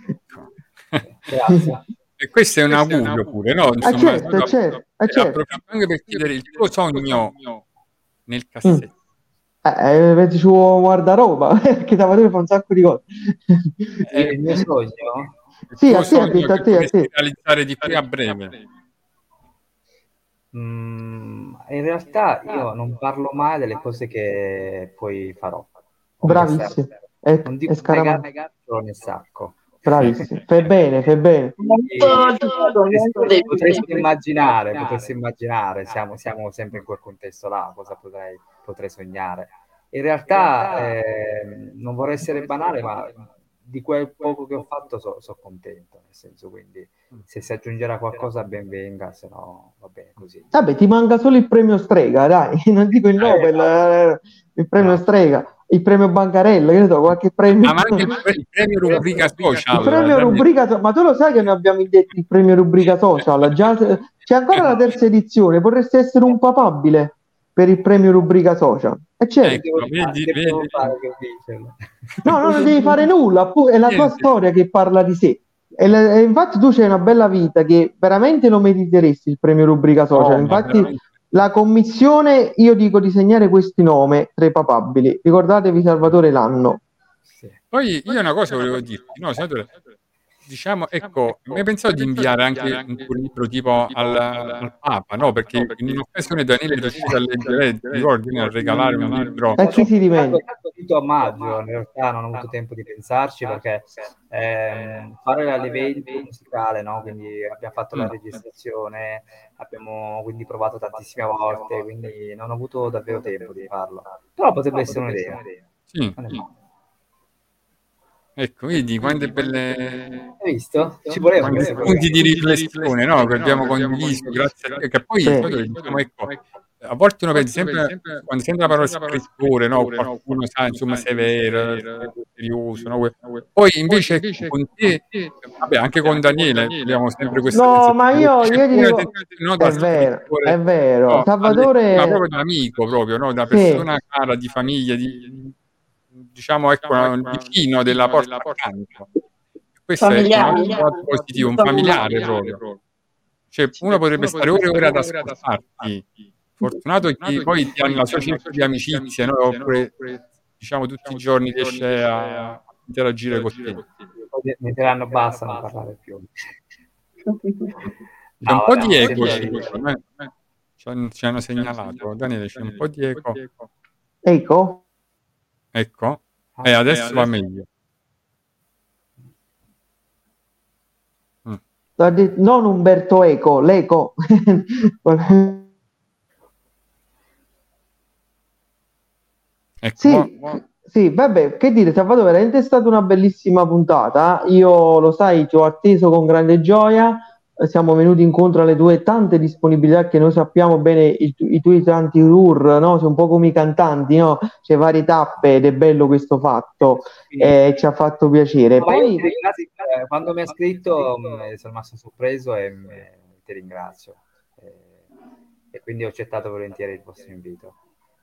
Grazie. E questo è un augurio pure, no? Ah, certo, certo, ah, eh, certo. approfitto anche per chiedere il tuo sogno nel cassetto. Eh, eh, ci vuole guardaroba, perché Salvatore fa un sacco di cose. Eh, il mio sogno Sì, tuo a te, detto a che te, a te. realizzare di qui a breve. Mm, in realtà io non parlo mai delle cose che poi farò. Bravissimo. È, Non è dico scaramano. negare nel sacco. Bravissimo. Fai bene, fai bene. Detto. Potresti immaginare, potresti immaginare, siamo, siamo sempre in quel contesto là, cosa potrei, potrei sognare. In realtà eh, non vorrei essere banale, ma di quel poco che ho fatto sono contento, nel senso quindi se si aggiungerà qualcosa ben venga, se no va bene. bene così. Vabbè, ti manca solo il premio Strega, dai, non dico il Nobel, eh, il premio Strega, il premio Bancarella, che ne so, qualche premio. Ah, ma anche il, pre- il premio rubrica social. Il premio rubrica, so- ma tu lo sai che noi abbiamo indetto il premio rubrica social? Già, c'è ancora la terza edizione, vorresti essere un papabile per il premio rubrica social? E certo, Ecco, fare- vedi, vedi. fare vincerlo? no, no, non devi fare nulla, è la tua storia che parla di sé. E, la- e infatti tu c'hai una bella vita che veramente lo meriteresti il premio rubrica social. No, infatti veramente. la commissione, io dico di segnare questi nomi tra i papabili. Ricordatevi Salvatore Lanno. Sì. Poi io una cosa volevo dirti, no, senatore, diciamo, ecco, mi hai pensato di inviare anche un tuo libro tipo al, al Papa, no? Perché in un'occasione Daniele è riuscito a leggere, ricordi, a regalare un libro. E chi si dimentica? A maggio, in realtà non ho avuto tempo di pensarci perché ehm, fare l'evento musicale, no? quindi abbiamo fatto la Mm. registrazione, abbiamo quindi provato tantissime volte, quindi non ho avuto davvero tempo di farlo. Però potrebbe essere un'idea. Sì, male. Ecco, vedi quante belle... Hai visto? Ci voleva quanti punti di riflessione, no? Che abbiamo condiviso, grazie a te, che poi, Sì. senatore, diciamo, ecco, a volte uno pensa sempre, quando sente la parola scrittore, no? Qualcuno sa, insomma, severo, serioso, no? Poi invece ecco, con te, vabbè, anche con Daniele, abbiamo sempre questa No, ma io- io dico- no, È vero, è vero. no, Salvatore, ma proprio da amico, proprio, no? Da Sì. persona cara, di famiglia, di, diciamo, ecco, un vicino della porta accanto. Questo è Familiare. un fatto positivo, un familiare proprio. Cioè, uno potrebbe stare ore e ore ad ascoltarti. Fortunato chi poi ti ha la sua circolo di amicizie, no? oppure diciamo tutti i giorni riesce a interagire con te. Metteranno basta a non parlare più. C'è un po' di eco. Ci hanno, ci hanno segnalato. Daniele, c'è un po' di eco. ecco, Ecco. E adesso va meglio. detto- non Umberto Eco, l'Eco. Ecco. Sì, sì, vabbè, che dire, Salvatore, veramente è stata una bellissima puntata. Io lo sai, ti ho atteso con grande gioia. Eh, Siamo venuti incontro alle tue tante disponibilità che noi sappiamo bene, i, tu- i tuoi tanti tour, no? Sei un po' come i cantanti, no? C'è varie tappe ed è bello questo fatto e ci ha fatto piacere. No, io Poi, eh, quando mi ha scritto mh, sono rimasto sorpreso e mh, ti ringrazio. Eh, e quindi ho accettato volentieri il vostro invito.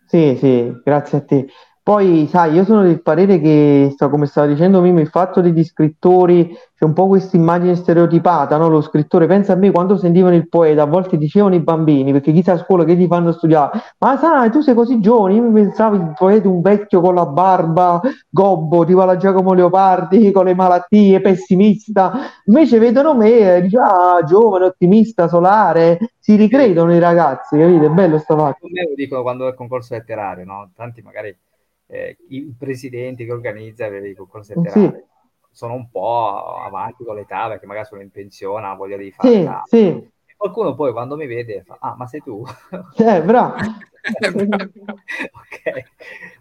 Sì, sì, grazie a te. Poi, sai, io sono del parere che, come stava dicendo Mimo, il fatto degli scrittori, c'è un po' questa immagine stereotipata, no? Lo scrittore, pensa a me quando sentivano il poeta, a volte dicevano i bambini, perché chissà a scuola che ti fanno studiare, ma sai, tu sei così giovane, io mi pensavo il poeta un vecchio con la barba, gobbo, tipo alla Giacomo Leopardi, con le malattie, pessimista, invece vedono me e dicono, ah, giovane, ottimista, solare, si ricredono i ragazzi, capite? È bello sta fatto. Con me lo dico quando è il concorso letterario, no? Tanti magari eh, i presidenti che organizza i concorsi Sì. letterari sono un po' avanti con l'età perché magari sono in pensione, hanno voglia di fare Sì, sì. Qualcuno poi quando mi vede fa, ah, ma sei tu? Eh, bravo. ok.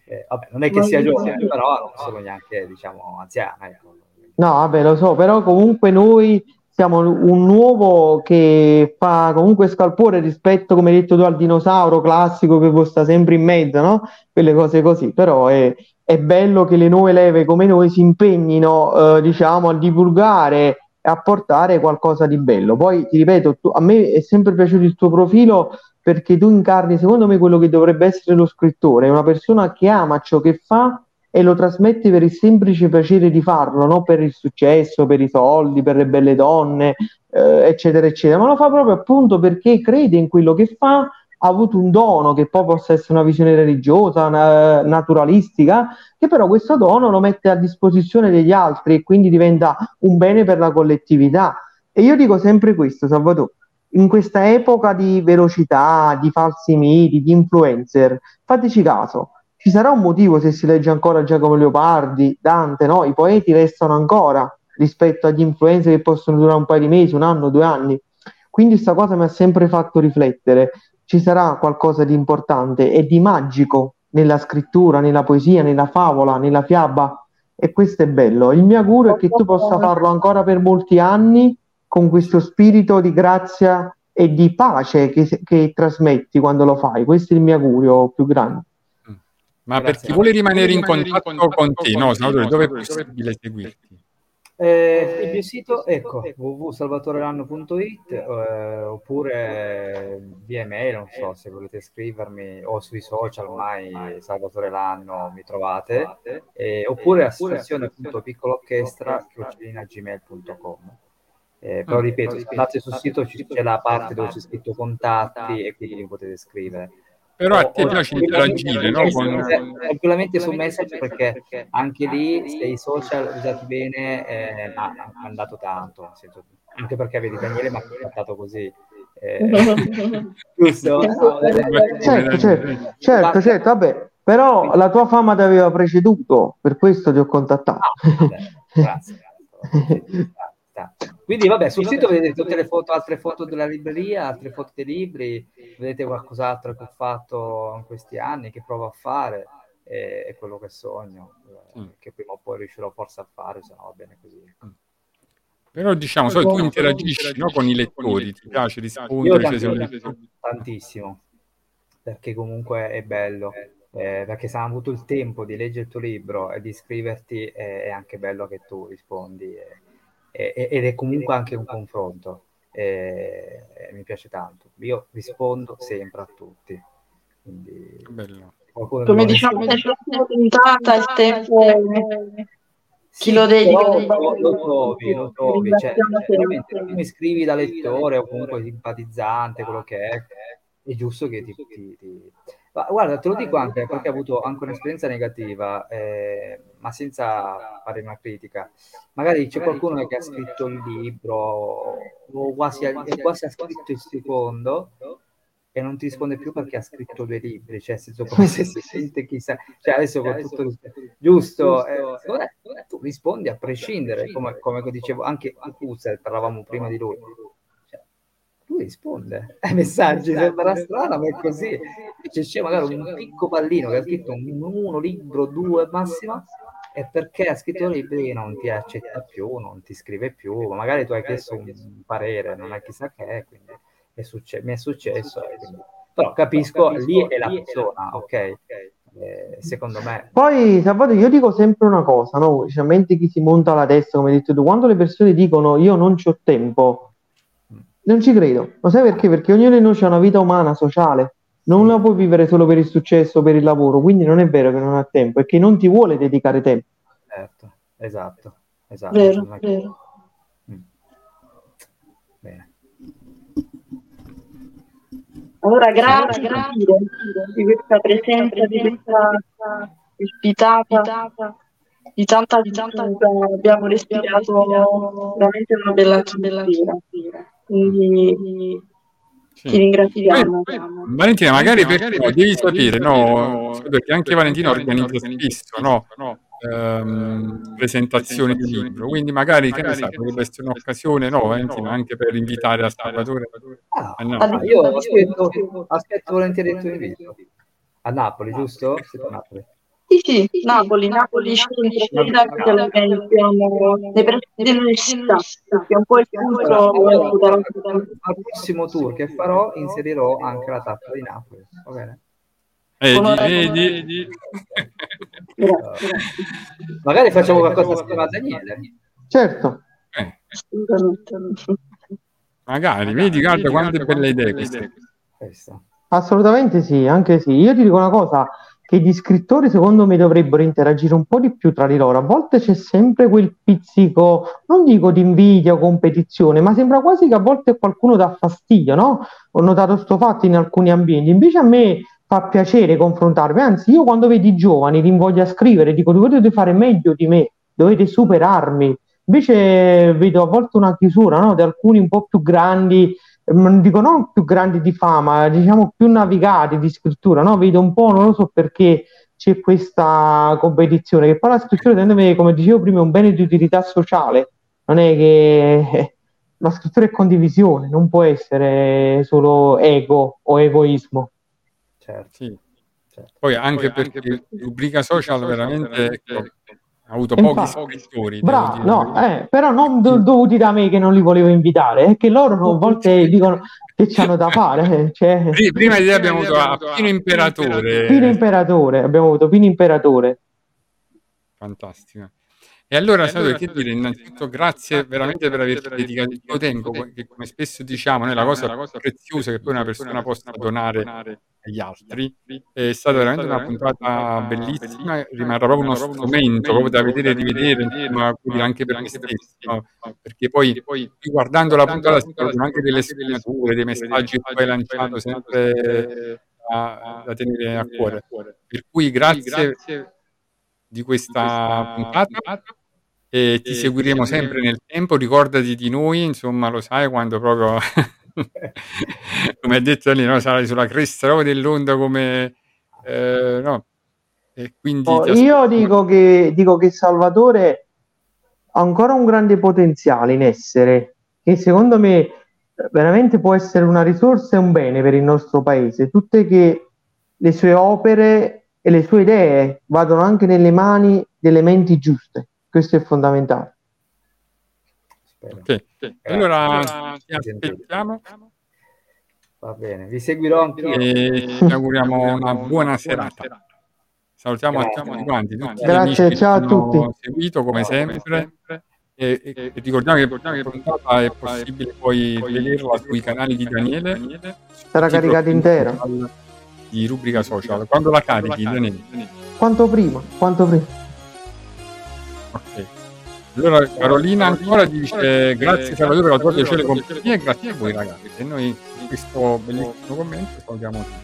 Eh, vabbè, non è che sia giovane, però non sono neanche, diciamo, anziana. Ecco. No, vabbè, lo so, però comunque noi siamo un nuovo che fa comunque scalpore rispetto, come hai detto tu, al dinosauro classico che sta sempre in mezzo, no? Quelle cose così, però è, è bello che le nuove leve come noi si impegnino, eh, diciamo, a divulgare e a portare qualcosa di bello. Poi ti ripeto, tu- a me è sempre piaciuto il tuo profilo perché tu incarni, secondo me, quello che dovrebbe essere lo scrittore, una persona che ama ciò che fa e lo trasmette per il semplice piacere di farlo, non per il successo, per i soldi, per le belle donne, eh, eccetera, eccetera, ma lo fa proprio appunto perché crede in quello che fa, ha avuto un dono che poi possa essere una visione religiosa, na- naturalistica, che però questo dono lo mette a disposizione degli altri e quindi diventa un bene per la collettività. E io dico sempre questo, Salvatore, in questa epoca di velocità, di falsi miti, di influencer, fateci caso, ci sarà un motivo se si legge ancora Giacomo Leopardi, Dante, no? I poeti restano ancora rispetto agli influencer che possono durare un paio di mesi, un anno, due anni. Quindi questa cosa mi ha sempre fatto riflettere. Ci sarà qualcosa di importante e di magico nella scrittura, nella poesia, nella favola, nella fiaba e questo è bello. Il mio augurio è che tu possa farlo ancora per molti anni con questo spirito di grazia e di pace che, che trasmetti quando lo fai. Questo è il mio augurio più grande. Ma per chi vuole rimanere in contatto con te, no, Salvatore, dove è possibile seguirti? Eh, il mio sito, ecco, www.salvatorelanno.it eh, oppure via email, non so se volete scrivermi o sui social ormai Salvatore Lanno mi trovate, eh, oppure associazione.piccolaorchestra.gmail.com eh, però Ah, ripeto, se andate sul sito c'è la parte dove c'è scritto contatti e quindi potete scrivere. Però a O- te o- piace interagire, no? Con... Tranquillamente su Message perché anche lì se i social usati bene eh, ha, ha andato tanto, anche perché vedi Daniele mi ha contattato così. eh, giusto? No, eh, Certo, certo, certo, certo, vabbè, però la tua fama ti aveva preceduto, per questo ti ho contattato. Vabbè, grazie. sta. Quindi vabbè, sul sito vedete tutte le foto, altre foto della libreria, altre foto dei libri, vedete qualcos'altro che ho fatto in questi anni, che provo a fare, e è quello che sogno, eh, Mm. che prima o poi riuscirò forse a fare, se no va bene così. Però diciamo, so, tu interagisci no, con i lettori, ti piace Io rispondere, cioè, sei un tanti- lettore. tantissimo, perché comunque è bello, eh, perché se hanno avuto il tempo di leggere il tuo libro e di scriverti, eh, è anche bello che tu rispondi, e- e- ed è comunque anche un confronto, e- e mi piace tanto. Io rispondo sempre a tutti, quindi Come diciamo, risponde- nell'ultima puntata il tempo chi lo dedica lo, lo trovi, lo trovi, cioè, mi scrivi da lettore o comunque simpatizzante, quello che è, è giusto che ti, ti- ti- Ma guarda, te lo dico anche perché ho avuto anche un'esperienza negativa, eh, ma senza fare una critica. Magari c'è qualcuno che ha scritto il libro o quasi, ha- quasi ha scritto il secondo e non ti risponde più perché ha scritto due libri, cioè senso come se si sente chissà, cioè adesso con tutto il giusto, eh, me tu rispondi a prescindere, come, come dicevo anche Husserl, parlavamo prima di lui, lui risponde. Ai messaggi, sembra strano ma è così, invece c'è magari un picco pallino che ha scritto un uno, libro, due massimo, e perché ha scritto libri non ti accetta più, non ti scrive più, ma magari tu hai chiesto un parere, non è chissà che, quindi è succe- mi è successo, e quindi- però capisco, lì è la persona, ok? Eh, secondo me, Poi, Salvatore, io dico sempre una cosa, no? Specialmente chi si monta la testa, come hai detto tu, quando le persone dicono io non c'ho tempo, non ci credo. Lo sai perché? Perché ognuno di noi ha una vita umana, sociale, non la puoi vivere solo per il successo, per il lavoro, quindi non è vero che non ha tempo, è che non ti vuole dedicare tempo. certo, esatto, esatto. Vero, Non è- vero. Mm. Bene. Allora, grazie, grazie di questa presenza, di questa ospitata, di tanta, di tanta abbiamo respirato veramente una bella atmosfera. Quindi ti Sì. ringraziamo. Poi- poi, Valentina, magari per devi sapere, no? Perché anche Valentina organizza spesso, no? Ehm, presentazioni di libro, quindi magari che ne sai, potrebbe essere un'occasione, no, Valentina, anche per invitare a Salvatore Ah, ah, io aspetto, aspetto volentieri il tuo invito. A Napoli, giusto? Siete a Napoli. Sì, sì, Napoli, Napoli che lo organizziamo nei pressi dell'università, perché è un po' il punto al prossimo tour che farò inserirò anche la tappa di Napoli, va bene? Vedi, vedi? Grazie, Magari facciamo qualcosa assieme a Daniele. Certo, Eh, magari, vedi, guarda quante belle idee queste. Questa. assolutamente sì, anche sì. Io ti dico una cosa, che gli scrittori secondo me dovrebbero interagire un po' di più tra di loro. A volte c'è sempre quel pizzico, non dico di invidia o competizione, ma sembra quasi che a volte qualcuno dà fastidio, no? Ho notato sto fatto in alcuni ambienti. Invece a me fa piacere confrontarmi, anzi io quando vedo i giovani li invoglio a scrivere, dico dovete fare meglio di me, dovete superarmi. Invece vedo a volte una chiusura, no? Di alcuni un po' più grandi non dico non più grandi di fama, diciamo più navigati di scrittura, no? Vedo un po', non lo so perché c'è questa competizione, che poi la scrittura, secondo me, come dicevo prima, è un bene di utilità sociale, non è che la scrittura è condivisione, non può essere solo ego o egoismo. Certo. Sì. certo. Poi anche perché rubrica social veramente ecco, Ha avuto pochi devo bravo, dire. no, eh, però non do- dovuti da me che non li volevo invitare, è che loro a volte dicono che c'hanno da fare. Cioè, Pri- Prima di te abbiamo avuto a Pino Imperatore. Pino Imperatore, abbiamo avuto Pino Imperatore. Fantastico. E allora, Salvatore, che dire, innanzitutto grazie veramente per averci dedicato il tuo tempo, che come spesso diciamo, noi la cosa più preziosa che poi una persona possa donare agli altri, è stata veramente una puntata bellissima, rimarrà proprio uno strumento, proprio da vedere e rivedere, quindi anche per me stesso, no? perché poi guardando la puntata si trovano anche delle sfumature, dei messaggi che tu hai lanciato sempre da, da tenere a cuore. Per cui grazie di questa puntata e ti seguiremo sempre nel tempo. Ricordati di noi, insomma, lo sai quando proprio, come ha detto lì, no, sarai sulla cresta dell'onda come eh, no. E quindi Oh, io dico che, dico che Salvatore ha ancora un grande potenziale in essere, che secondo me eh, veramente può essere una risorsa e un bene per il nostro paese. Tutte che le sue opere e le sue idee vadano anche nelle mani delle menti giuste. Questo è fondamentale. Spero. Ok. Allora ti aspettiamo Va bene, vi seguirò anch'io. e ti auguriamo una buona serata. Salutiamo a Grazie. tutti quanti, tutti gli Grazie, ciao a tutti. seguito come sempre. E, e- e ricordiamo che la puntata è possibile poi vederla sui canali di Daniele Sarà caricata intera. Di rubrica social. Quando la carichi? Quanto prima, quanto prima. Ok. Allora Carolina ancora dice grazie Salvatore per la tua piacevole compagnia e grazie a voi ragazzi. E noi in questo bellissimo commento salutiamo tutti.